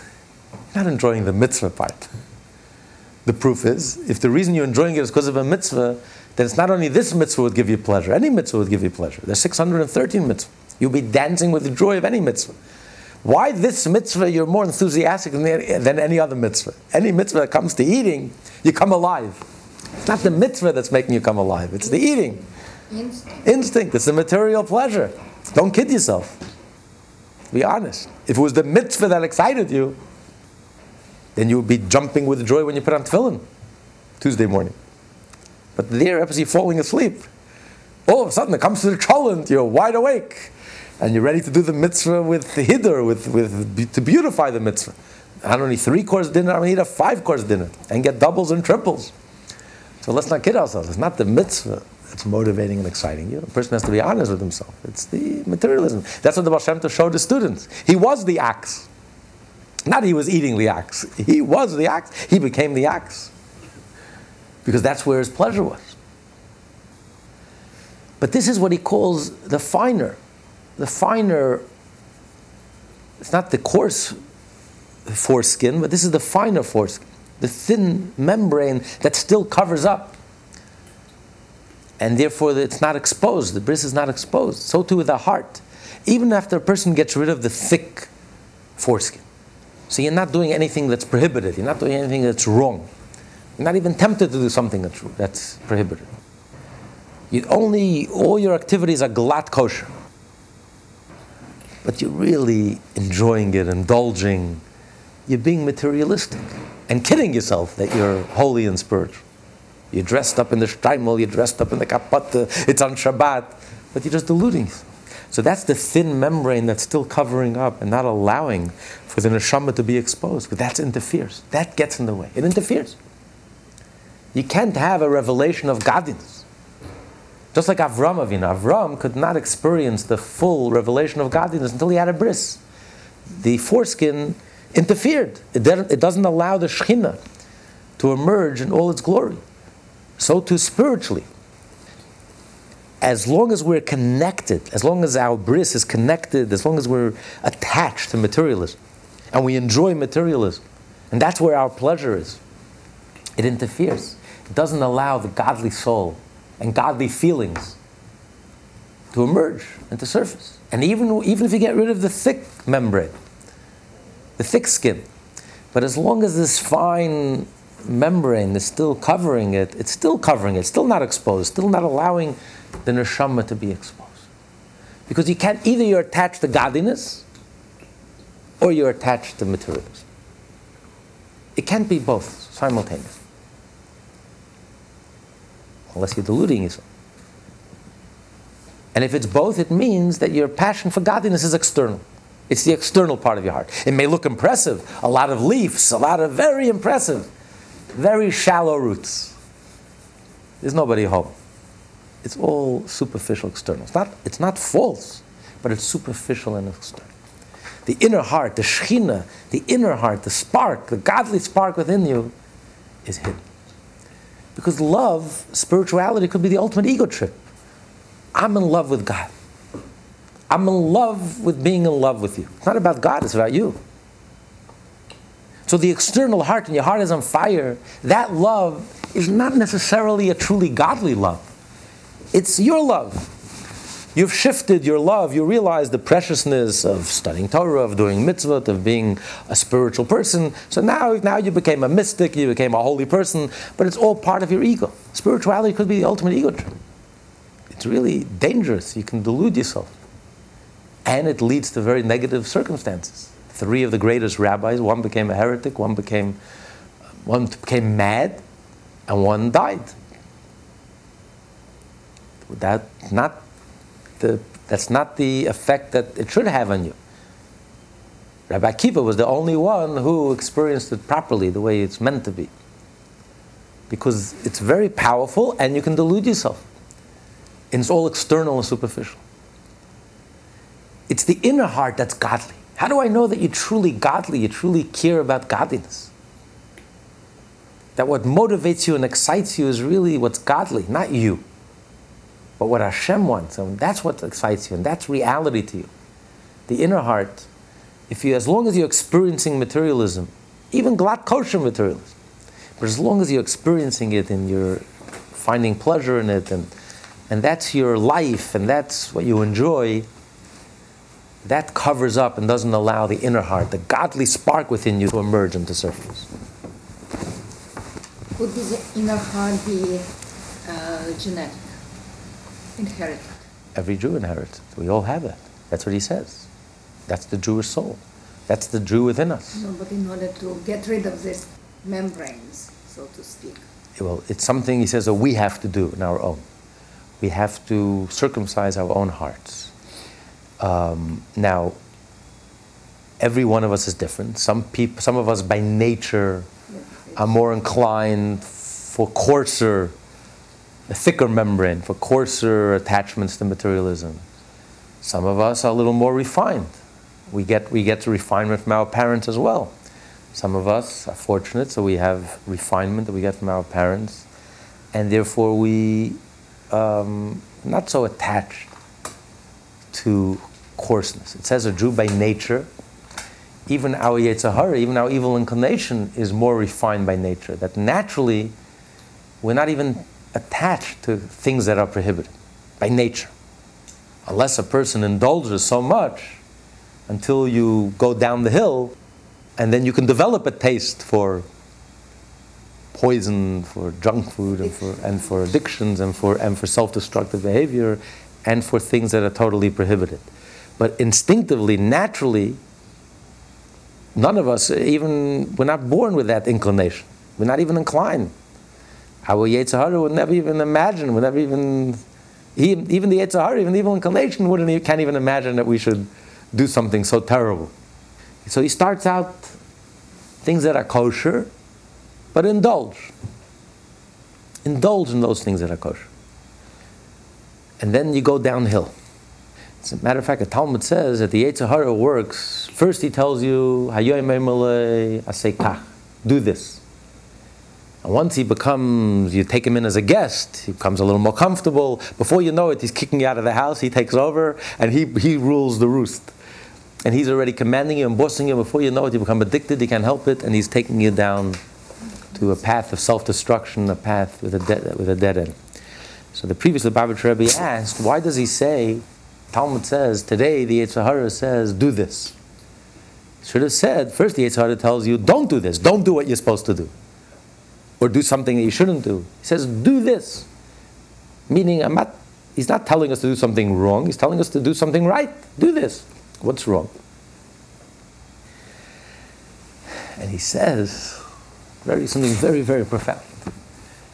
You're not enjoying the mitzvah part. The proof is, if the reason you're enjoying it is because of a mitzvah, then it's not only this mitzvah would give you pleasure, any mitzvah would give you pleasure. There's 613 mitzvahs. You'll be dancing with the joy of any mitzvah. Why this mitzvah you're more enthusiastic than any other mitzvah? Any mitzvah that comes to eating, you come alive. It's not the mitzvah that's making you come alive, it's the eating. Instinct. Instinct, it's the material pleasure. Don't kid yourself. Be honest. If it was the mitzvah that excited you, then you would be jumping with joy when you put on tefillin Tuesday morning. But there, you're falling asleep, all of a sudden it comes to the cholent, you're wide awake, and you're ready to do the mitzvah with the hiddur, with, with, to beautify the mitzvah. Not only three course dinner, I need a five course dinner, and get doubles and triples. So let's not kid ourselves. It's not the mitzvah that's motivating and exciting you. A person has to be honest with himself. It's the materialism. That's what the Baal Shem Tov showed the students. He was the axe. Not he was eating the axe. He was the axe. He became the axe. Because that's where his pleasure was. But this is what he calls the finer. The finer, it's not the coarse foreskin, but this is the finer foreskin. The thin membrane that still covers up. And therefore it's not exposed. The bris is not exposed. So too with the heart. Even after a person gets rid of the thick foreskin. So you're not doing anything that's prohibited. You're not doing anything that's wrong. You're not even tempted to do something that's, that's prohibited. You only all your activities are glatt kosher. But you're really enjoying it, indulging. You're being materialistic and kidding yourself that you're holy and spiritual. You're dressed up in the shtreimel, you're dressed up in the kapata, it's on Shabbat, but you're just deluding yourself. So that's the thin membrane that's still covering up and not allowing for the neshama to be exposed. But that interferes. That gets in the way. It interferes. You can't have a revelation of godliness. Just like Avram Avinu. Avram could not experience the full revelation of godliness until he had a bris. The foreskin interfered. It doesn't, allow the Shekhinah to emerge in all its glory. So too spiritually as long as we're connected, as long as our bris is connected, as long as we're attached to materialism, and we enjoy materialism, and that's where our pleasure is, it interferes. It doesn't allow the godly soul and godly feelings to emerge and to surface. And even, even if you get rid of the thick membrane, the thick skin, but as long as this fine membrane is still covering it, it's still covering it, still not exposed, still not allowing the neshama to be exposed. Because you can't, either you're attached to godliness or you're attached to materialism. It can't be both simultaneously. Unless you're deluding yourself. And if it's both, it means that your passion for godliness is external. It's the external part of your heart. It may look impressive, a lot of leaves, a lot of very impressive, very shallow roots. There's nobody home. It's all superficial external. It's not, it's not false, but it's superficial and external. The inner heart, the Shekhinah, the inner heart, the spark, the godly spark within you is hidden. Because love, spirituality could be the ultimate ego trip. I'm in love with God. I'm in love with being in love with you. It's not about God, it's about you. So the external heart, and your heart is on fire, that love is not necessarily a truly godly love. It's your love. You've shifted your love. You realize the preciousness of studying Torah, of doing mitzvot, of being a spiritual person. So now, now you became a mystic, you became a holy person, but it's all part of your ego. Spirituality could be the ultimate ego trip. It's really dangerous. You can delude yourself. And it leads to very negative circumstances. Three of the greatest rabbis, one became a heretic, one became, one became mad, and one died. That not the, that's not the effect that it should have on you. Rabbi Akiva was the only one who experienced it properly, the way it's meant to be. Because it's very powerful and you can delude yourself. And it's all external and superficial. It's the inner heart that's godly. How do I know that you're truly godly, you truly care about godliness? That what motivates you and excites you is really what's godly, not you but what Hashem wants. And that's what excites you, and that's reality to you. The inner heart, if you, as long as you're experiencing materialism, even glatt kosher materialism, but as long as you're experiencing it and you're finding pleasure in it, and, and that's your life, and that's what you enjoy, that covers up and doesn't allow the inner heart, the godly spark within you, to emerge into surface. Could this inner heart be uh, genetic? Inherit Every Jew inherits it. We all have it. That's what he says. That's the Jewish soul. That's the Jew within us. No, but in order to get rid of these membranes, so to speak. Well, it's something he says that we have to do in our own. We have to circumcise our own hearts. Um, now, every one of us is different. Some people, some of us by nature are more inclined for coarser a thicker membrane for coarser attachments to materialism. Some of us are a little more refined. We get, we get refinement from our parents as well. Some of us are fortunate, so we have refinement that we get from our parents, and therefore we um, not so attached to coarseness. It says a Jew by nature, even our Yetzer Hara, even our evil inclination is more refined by nature. That naturally, we're not even attached to things that are prohibited by nature. Unless a person indulges so much until you go down the hill, and then you can develop a taste for poison, for junk food, and for, and for addictions, and for, and for self destructive behavior, and for things that are totally prohibited. But instinctively, naturally, none of us, even, we're not born with that inclination. We're not even inclined our Yetzer Hara would never even imagine, would never even, he, even the Yetzer Hara, even the evil inclination wouldn't, can't even imagine that we should do something so terrible. So he starts out things that are kosher, but indulge. Indulge in those things that are kosher. And then you go downhill. As a matter of fact, the Talmud says that the Yetzer Hara works. First, he tells you, do this. And once he becomes, you take him in as a guest, he becomes a little more comfortable. Before you know it, he's kicking you out of the house, he takes over, and he, he rules the roost. And he's already commanding you and bossing you. Before you know it, you become addicted, you can't help it, and he's taking you down to a path of self destruction, a path with a, de- with a dead end. So the previous Lubavitch Rebbe asked, why does he say, Talmud says, today the Yetzer Hara says, do this? He Should have said, first the Yetzer Hara tells you, don't do this, don't do what you're supposed to do. Or do something that you shouldn't do. He says, do this. Meaning, I'm not, he's not telling us to do something wrong, he's telling us to do something right. Do this. What's wrong? And he says very, something very, very profound.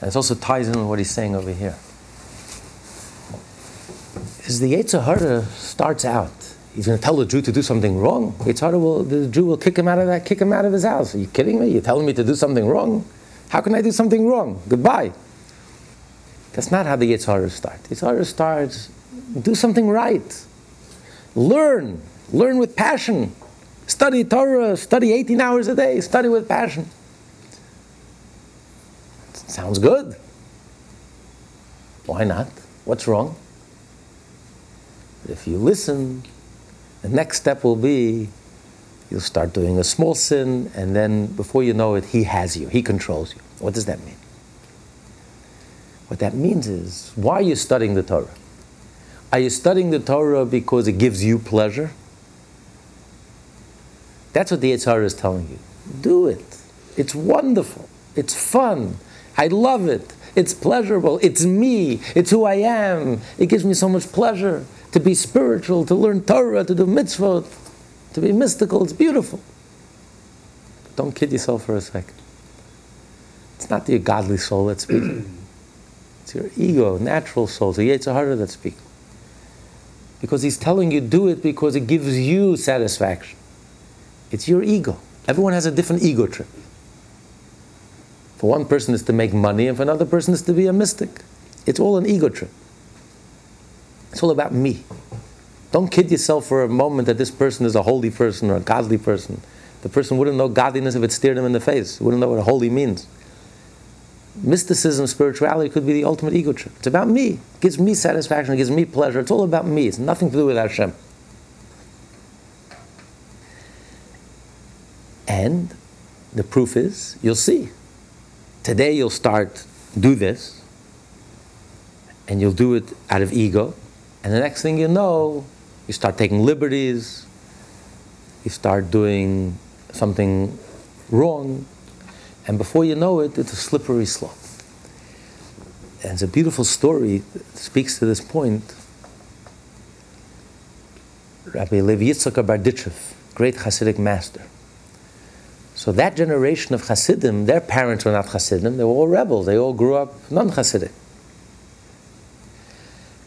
And it also ties in with what he's saying over here. Is the Yetzer Hara starts out, he's going to tell the Jew to do something wrong. Yetzer Hara will, the Jew will kick him out of that, kick him out of his house. Are you kidding me? You're telling me to do something wrong? How can I do something wrong? Goodbye. That's not how the Yetzer Hara starts. Yetzer Hara starts, do something right. Learn. Learn with passion. Study Torah, study 18 hours a day, study with passion. Sounds good. Why not? What's wrong? If you listen, the next step will be you'll start doing a small sin, and then before you know it, he has you, he controls you. What does that mean? What that means is, why are you studying the Torah? Are you studying the Torah because it gives you pleasure? That's what the Yetzer is telling you. Do it. It's wonderful. It's fun. I love it. It's pleasurable. It's me. It's who I am. It gives me so much pleasure to be spiritual, to learn Torah, to do mitzvot, to be mystical. It's beautiful. Don't kid yourself for a second. It's not your godly soul that's speaking. It's your ego, natural soul. It's the Yetzer Hara that's speaking. Because he's telling you do it because it gives you satisfaction. It's your ego. Everyone has a different ego trip. For one person is to make money, and for another person is to be a mystic. It's all an ego trip. It's all about me. Don't kid yourself for a moment that this person is a holy person or a godly person. The person wouldn't know godliness if it stared him in the face. Wouldn't know what holy means. Mysticism, spirituality could be the ultimate ego trip. It's about me. It gives me satisfaction. It gives me pleasure. It's all about me. It's nothing to do with Hashem. And the proof is, you'll see. Today you'll start do this, and you'll do it out of ego, and the next thing you know, you start taking liberties, you start doing something wrong, and before you know it, it's a slippery slope. And it's a beautiful story that speaks to this point. Rabbi Levi Yitzchak Berditchev, great Hasidic master. So that generation of Hasidim, their parents were not Hasidim, they were all rebels. They all grew up non-Hasidic.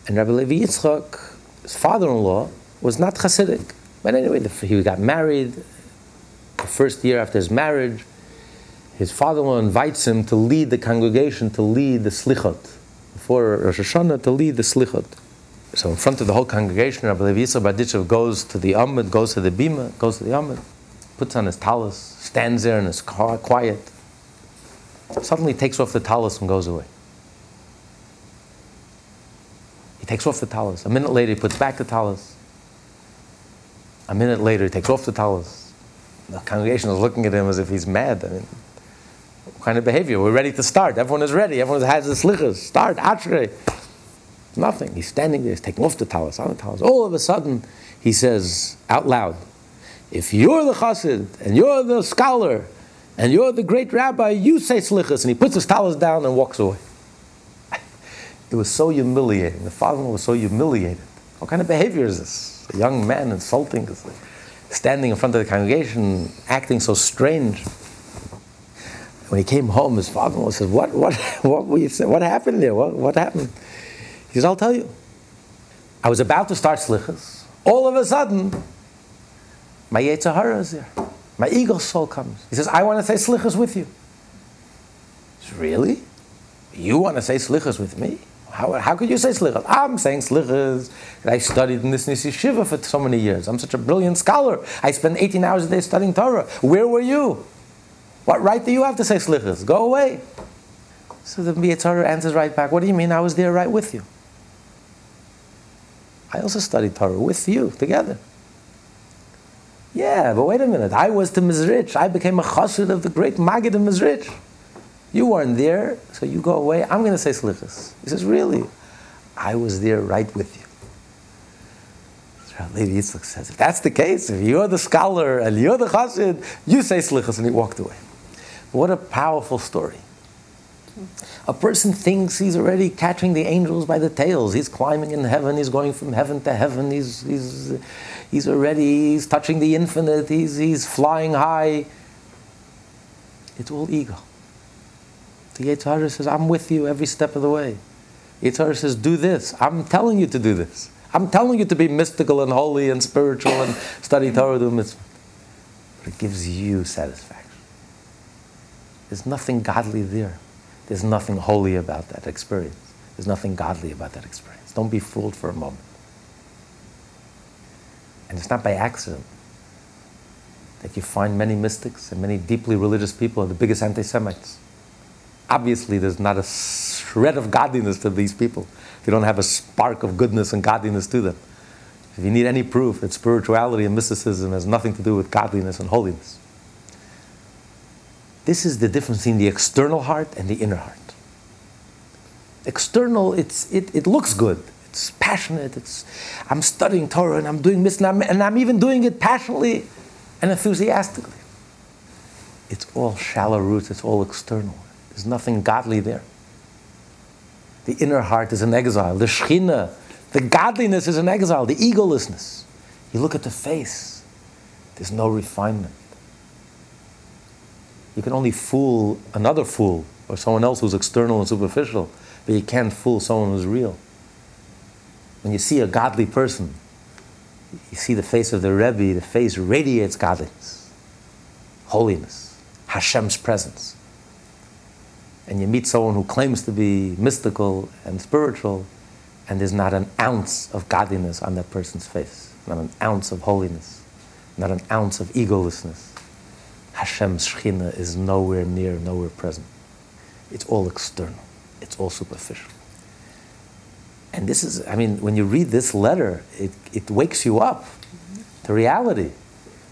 And Rabbi Levi Yitzchak, his father-in-law, was not Hasidic. But anyway, he got married. The first year after his marriage, his father-in-law invites him to lead the congregation, to lead the slichot. Before Rosh Hashanah, to lead the slichot. So in front of the whole congregation, Rabbi Levi Yitzchak Berditchev goes to the Amud, goes to the Bima, goes to the Amud, puts on his tallis, stands there in his car, quiet. Suddenly takes off the tallis and goes away. He takes off the tallis. A minute later, he puts back the tallis. A minute later, he takes off the tallis. The congregation is looking at him as if he's mad. I mean, what kind of behavior? We're ready to start. Everyone is ready. Everyone has the slichas. Start, ashrei. Nothing. He's standing there. He's taking off the tallis, on the tallis. All of a sudden, he says out loud, if you're the chassid, and you're the scholar, and you're the great rabbi, you say slichas. And he puts his tallis down and walks away. It was so humiliating. The father-in-law was so humiliated. What kind of behavior is this? A young man insulting, standing in front of the congregation, acting so strange. When he came home, his father-in-law says, "What, what, what were you saying? What happened there? What, what happened?" He says, "I'll tell you. I was about to start slichas. All of a sudden, my Yetzer Hara is there. My ego soul comes. He says, I want to say slichas with you. Says, really? You want to say slichas with me? How, how could you say slichas? I'm saying slichas. I studied in this yeshiva for so many years. I'm such a brilliant scholar. I spend 18 hours a day studying Torah. Where were you? What right do you have to say slichas? Go away. So the Hara answers right back, What do you mean I was there right with you? I also studied Torah with you together. Yeah, but wait a minute. I was the Mezritch. I became a chassid of the great Maggid of Mezritch. You weren't there, so you go away. I'm going to say slichas. He says, really? I was there right with you. Levi Yitzchak says, if that's the case, if you're the scholar and you're the chassid, you say slichas, and he walked away. What a powerful story. A person thinks he's already catching the angels by the tails. He's climbing in heaven. He's going from heaven to heaven. He's, he's, he's already he's touching the infinite. He's, he's flying high. It's all ego. The Yetzer Hara says, I'm with you every step of the way. Yetzer Hara says, do this. I'm telling you to do this. I'm telling you to be mystical and holy and spiritual and study Torah, do mitzvah. But it gives you satisfaction. There's nothing godly there. There's nothing holy about that experience. There's nothing godly about that experience. Don't be fooled for a moment. And it's not by accident that you find many mystics and many deeply religious people are the biggest anti Semites. Obviously, there's not a shred of godliness to these people. They don't have a spark of goodness and godliness to them. If you need any proof that spirituality and mysticism has nothing to do with godliness and holiness, this is the difference between the external heart and the inner heart. External, it's, it, it looks good. It's passionate. It's, I'm studying Torah and I'm doing this and I'm, and I'm even doing it passionately and enthusiastically. It's all shallow roots, it's all external. There's nothing godly there. The inner heart is an exile. The Shekhinah, the godliness is an exile, the egolessness. You look at the face, there's no refinement. You can only fool another fool or someone else who's external and superficial, but you can't fool someone who's real. When you see a godly person, you see the face of the Rebbe, the face radiates godliness, holiness, Hashem's presence. And you meet someone who claims to be mystical and spiritual, and there's not an ounce of godliness on that person's face, not an ounce of holiness, not an ounce of egolessness. Hashem's Shekhinah is nowhere near, nowhere present. It's all external, it's all superficial. And this is, I mean, when you read this letter, it, it wakes you up to reality.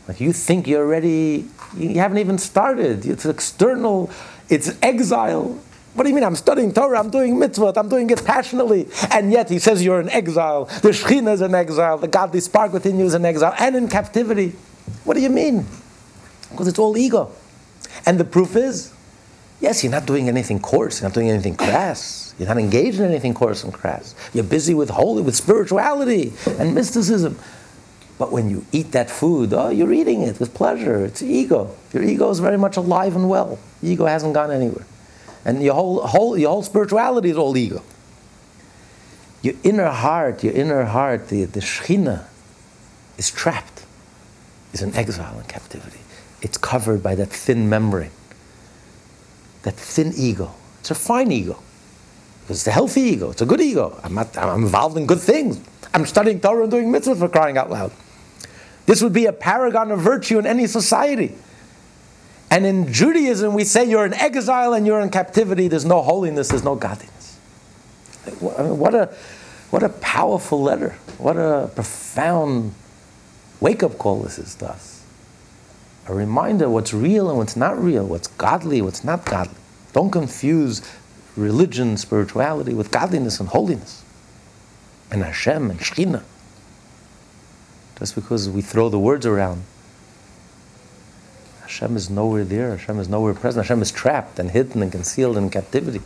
Like you think you're already, you haven't even started. It's external, it's exile. What do you mean? I'm studying Torah, I'm doing mitzvot, I'm doing it passionately. And yet he says you're in exile. The Shekhinah is in exile, the godly spark within you is in exile and in captivity. What do you mean? Because it's all ego. And the proof is, yes, you're not doing anything coarse, you're not doing anything crass, you're not engaged in anything coarse and crass. You're busy with holy, with spirituality and mysticism. But when you eat that food, oh, you're eating it with pleasure. It's ego. Your ego is very much alive and well. Ego hasn't gone anywhere. And your whole, whole, your whole spirituality is all ego. Your inner heart, your inner heart, the, the Shekhinah, is trapped, is in exile and captivity it's covered by that thin membrane, that thin ego. It's a fine ego. It's a healthy ego. It's a good ego. I'm, not, I'm involved in good things. I'm studying Torah and doing mitzvah for crying out loud. This would be a paragon of virtue in any society. And in Judaism, we say you're in exile and you're in captivity. There's no holiness, there's no godliness. I mean, what, a, what a powerful letter. What a profound wake up call this is to us a reminder what's real and what's not real, what's godly, what's not godly. Don't confuse religion, spirituality with godliness and holiness, and Hashem and Shekhinah. Just because we throw the words around, Hashem is nowhere there, Hashem is nowhere present, Hashem is trapped and hidden and concealed in captivity.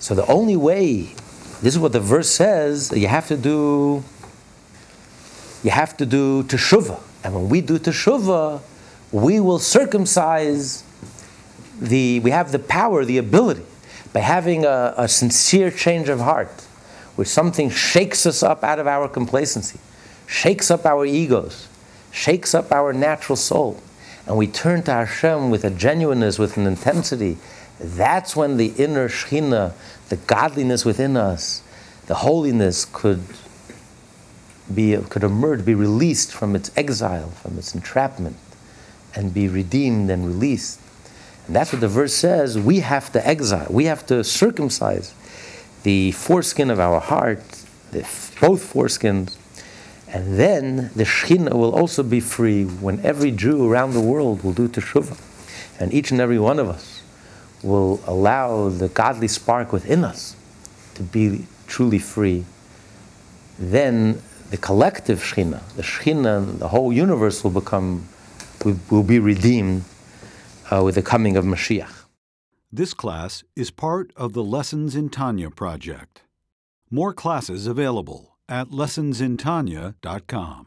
So the only way, this is what the verse says, you have to do, you have to do teshuvah. And when we do teshuvah, we will circumcise the, we have the power, the ability, by having a, a sincere change of heart, where something shakes us up out of our complacency, shakes up our egos, shakes up our natural soul, and we turn to Hashem with a genuineness, with an intensity. That's when the inner Shekhinah, the godliness within us, the holiness could be, could emerge, be released from its exile, from its entrapment, and be redeemed and released. And that's what the verse says. We have to exile, we have to circumcise the foreskin of our heart, the, both foreskins, and then the Shekhinah will also be free when every Jew around the world will do teshuvah. And each and every one of us will allow the godly spark within us to be truly free. Then the collective Shekhinah, the Shekhinah, the whole universe will become, will, will be redeemed uh, with the coming of Mashiach. This class is part of the Lessons in Tanya project. More classes available at lessonsintanya.com.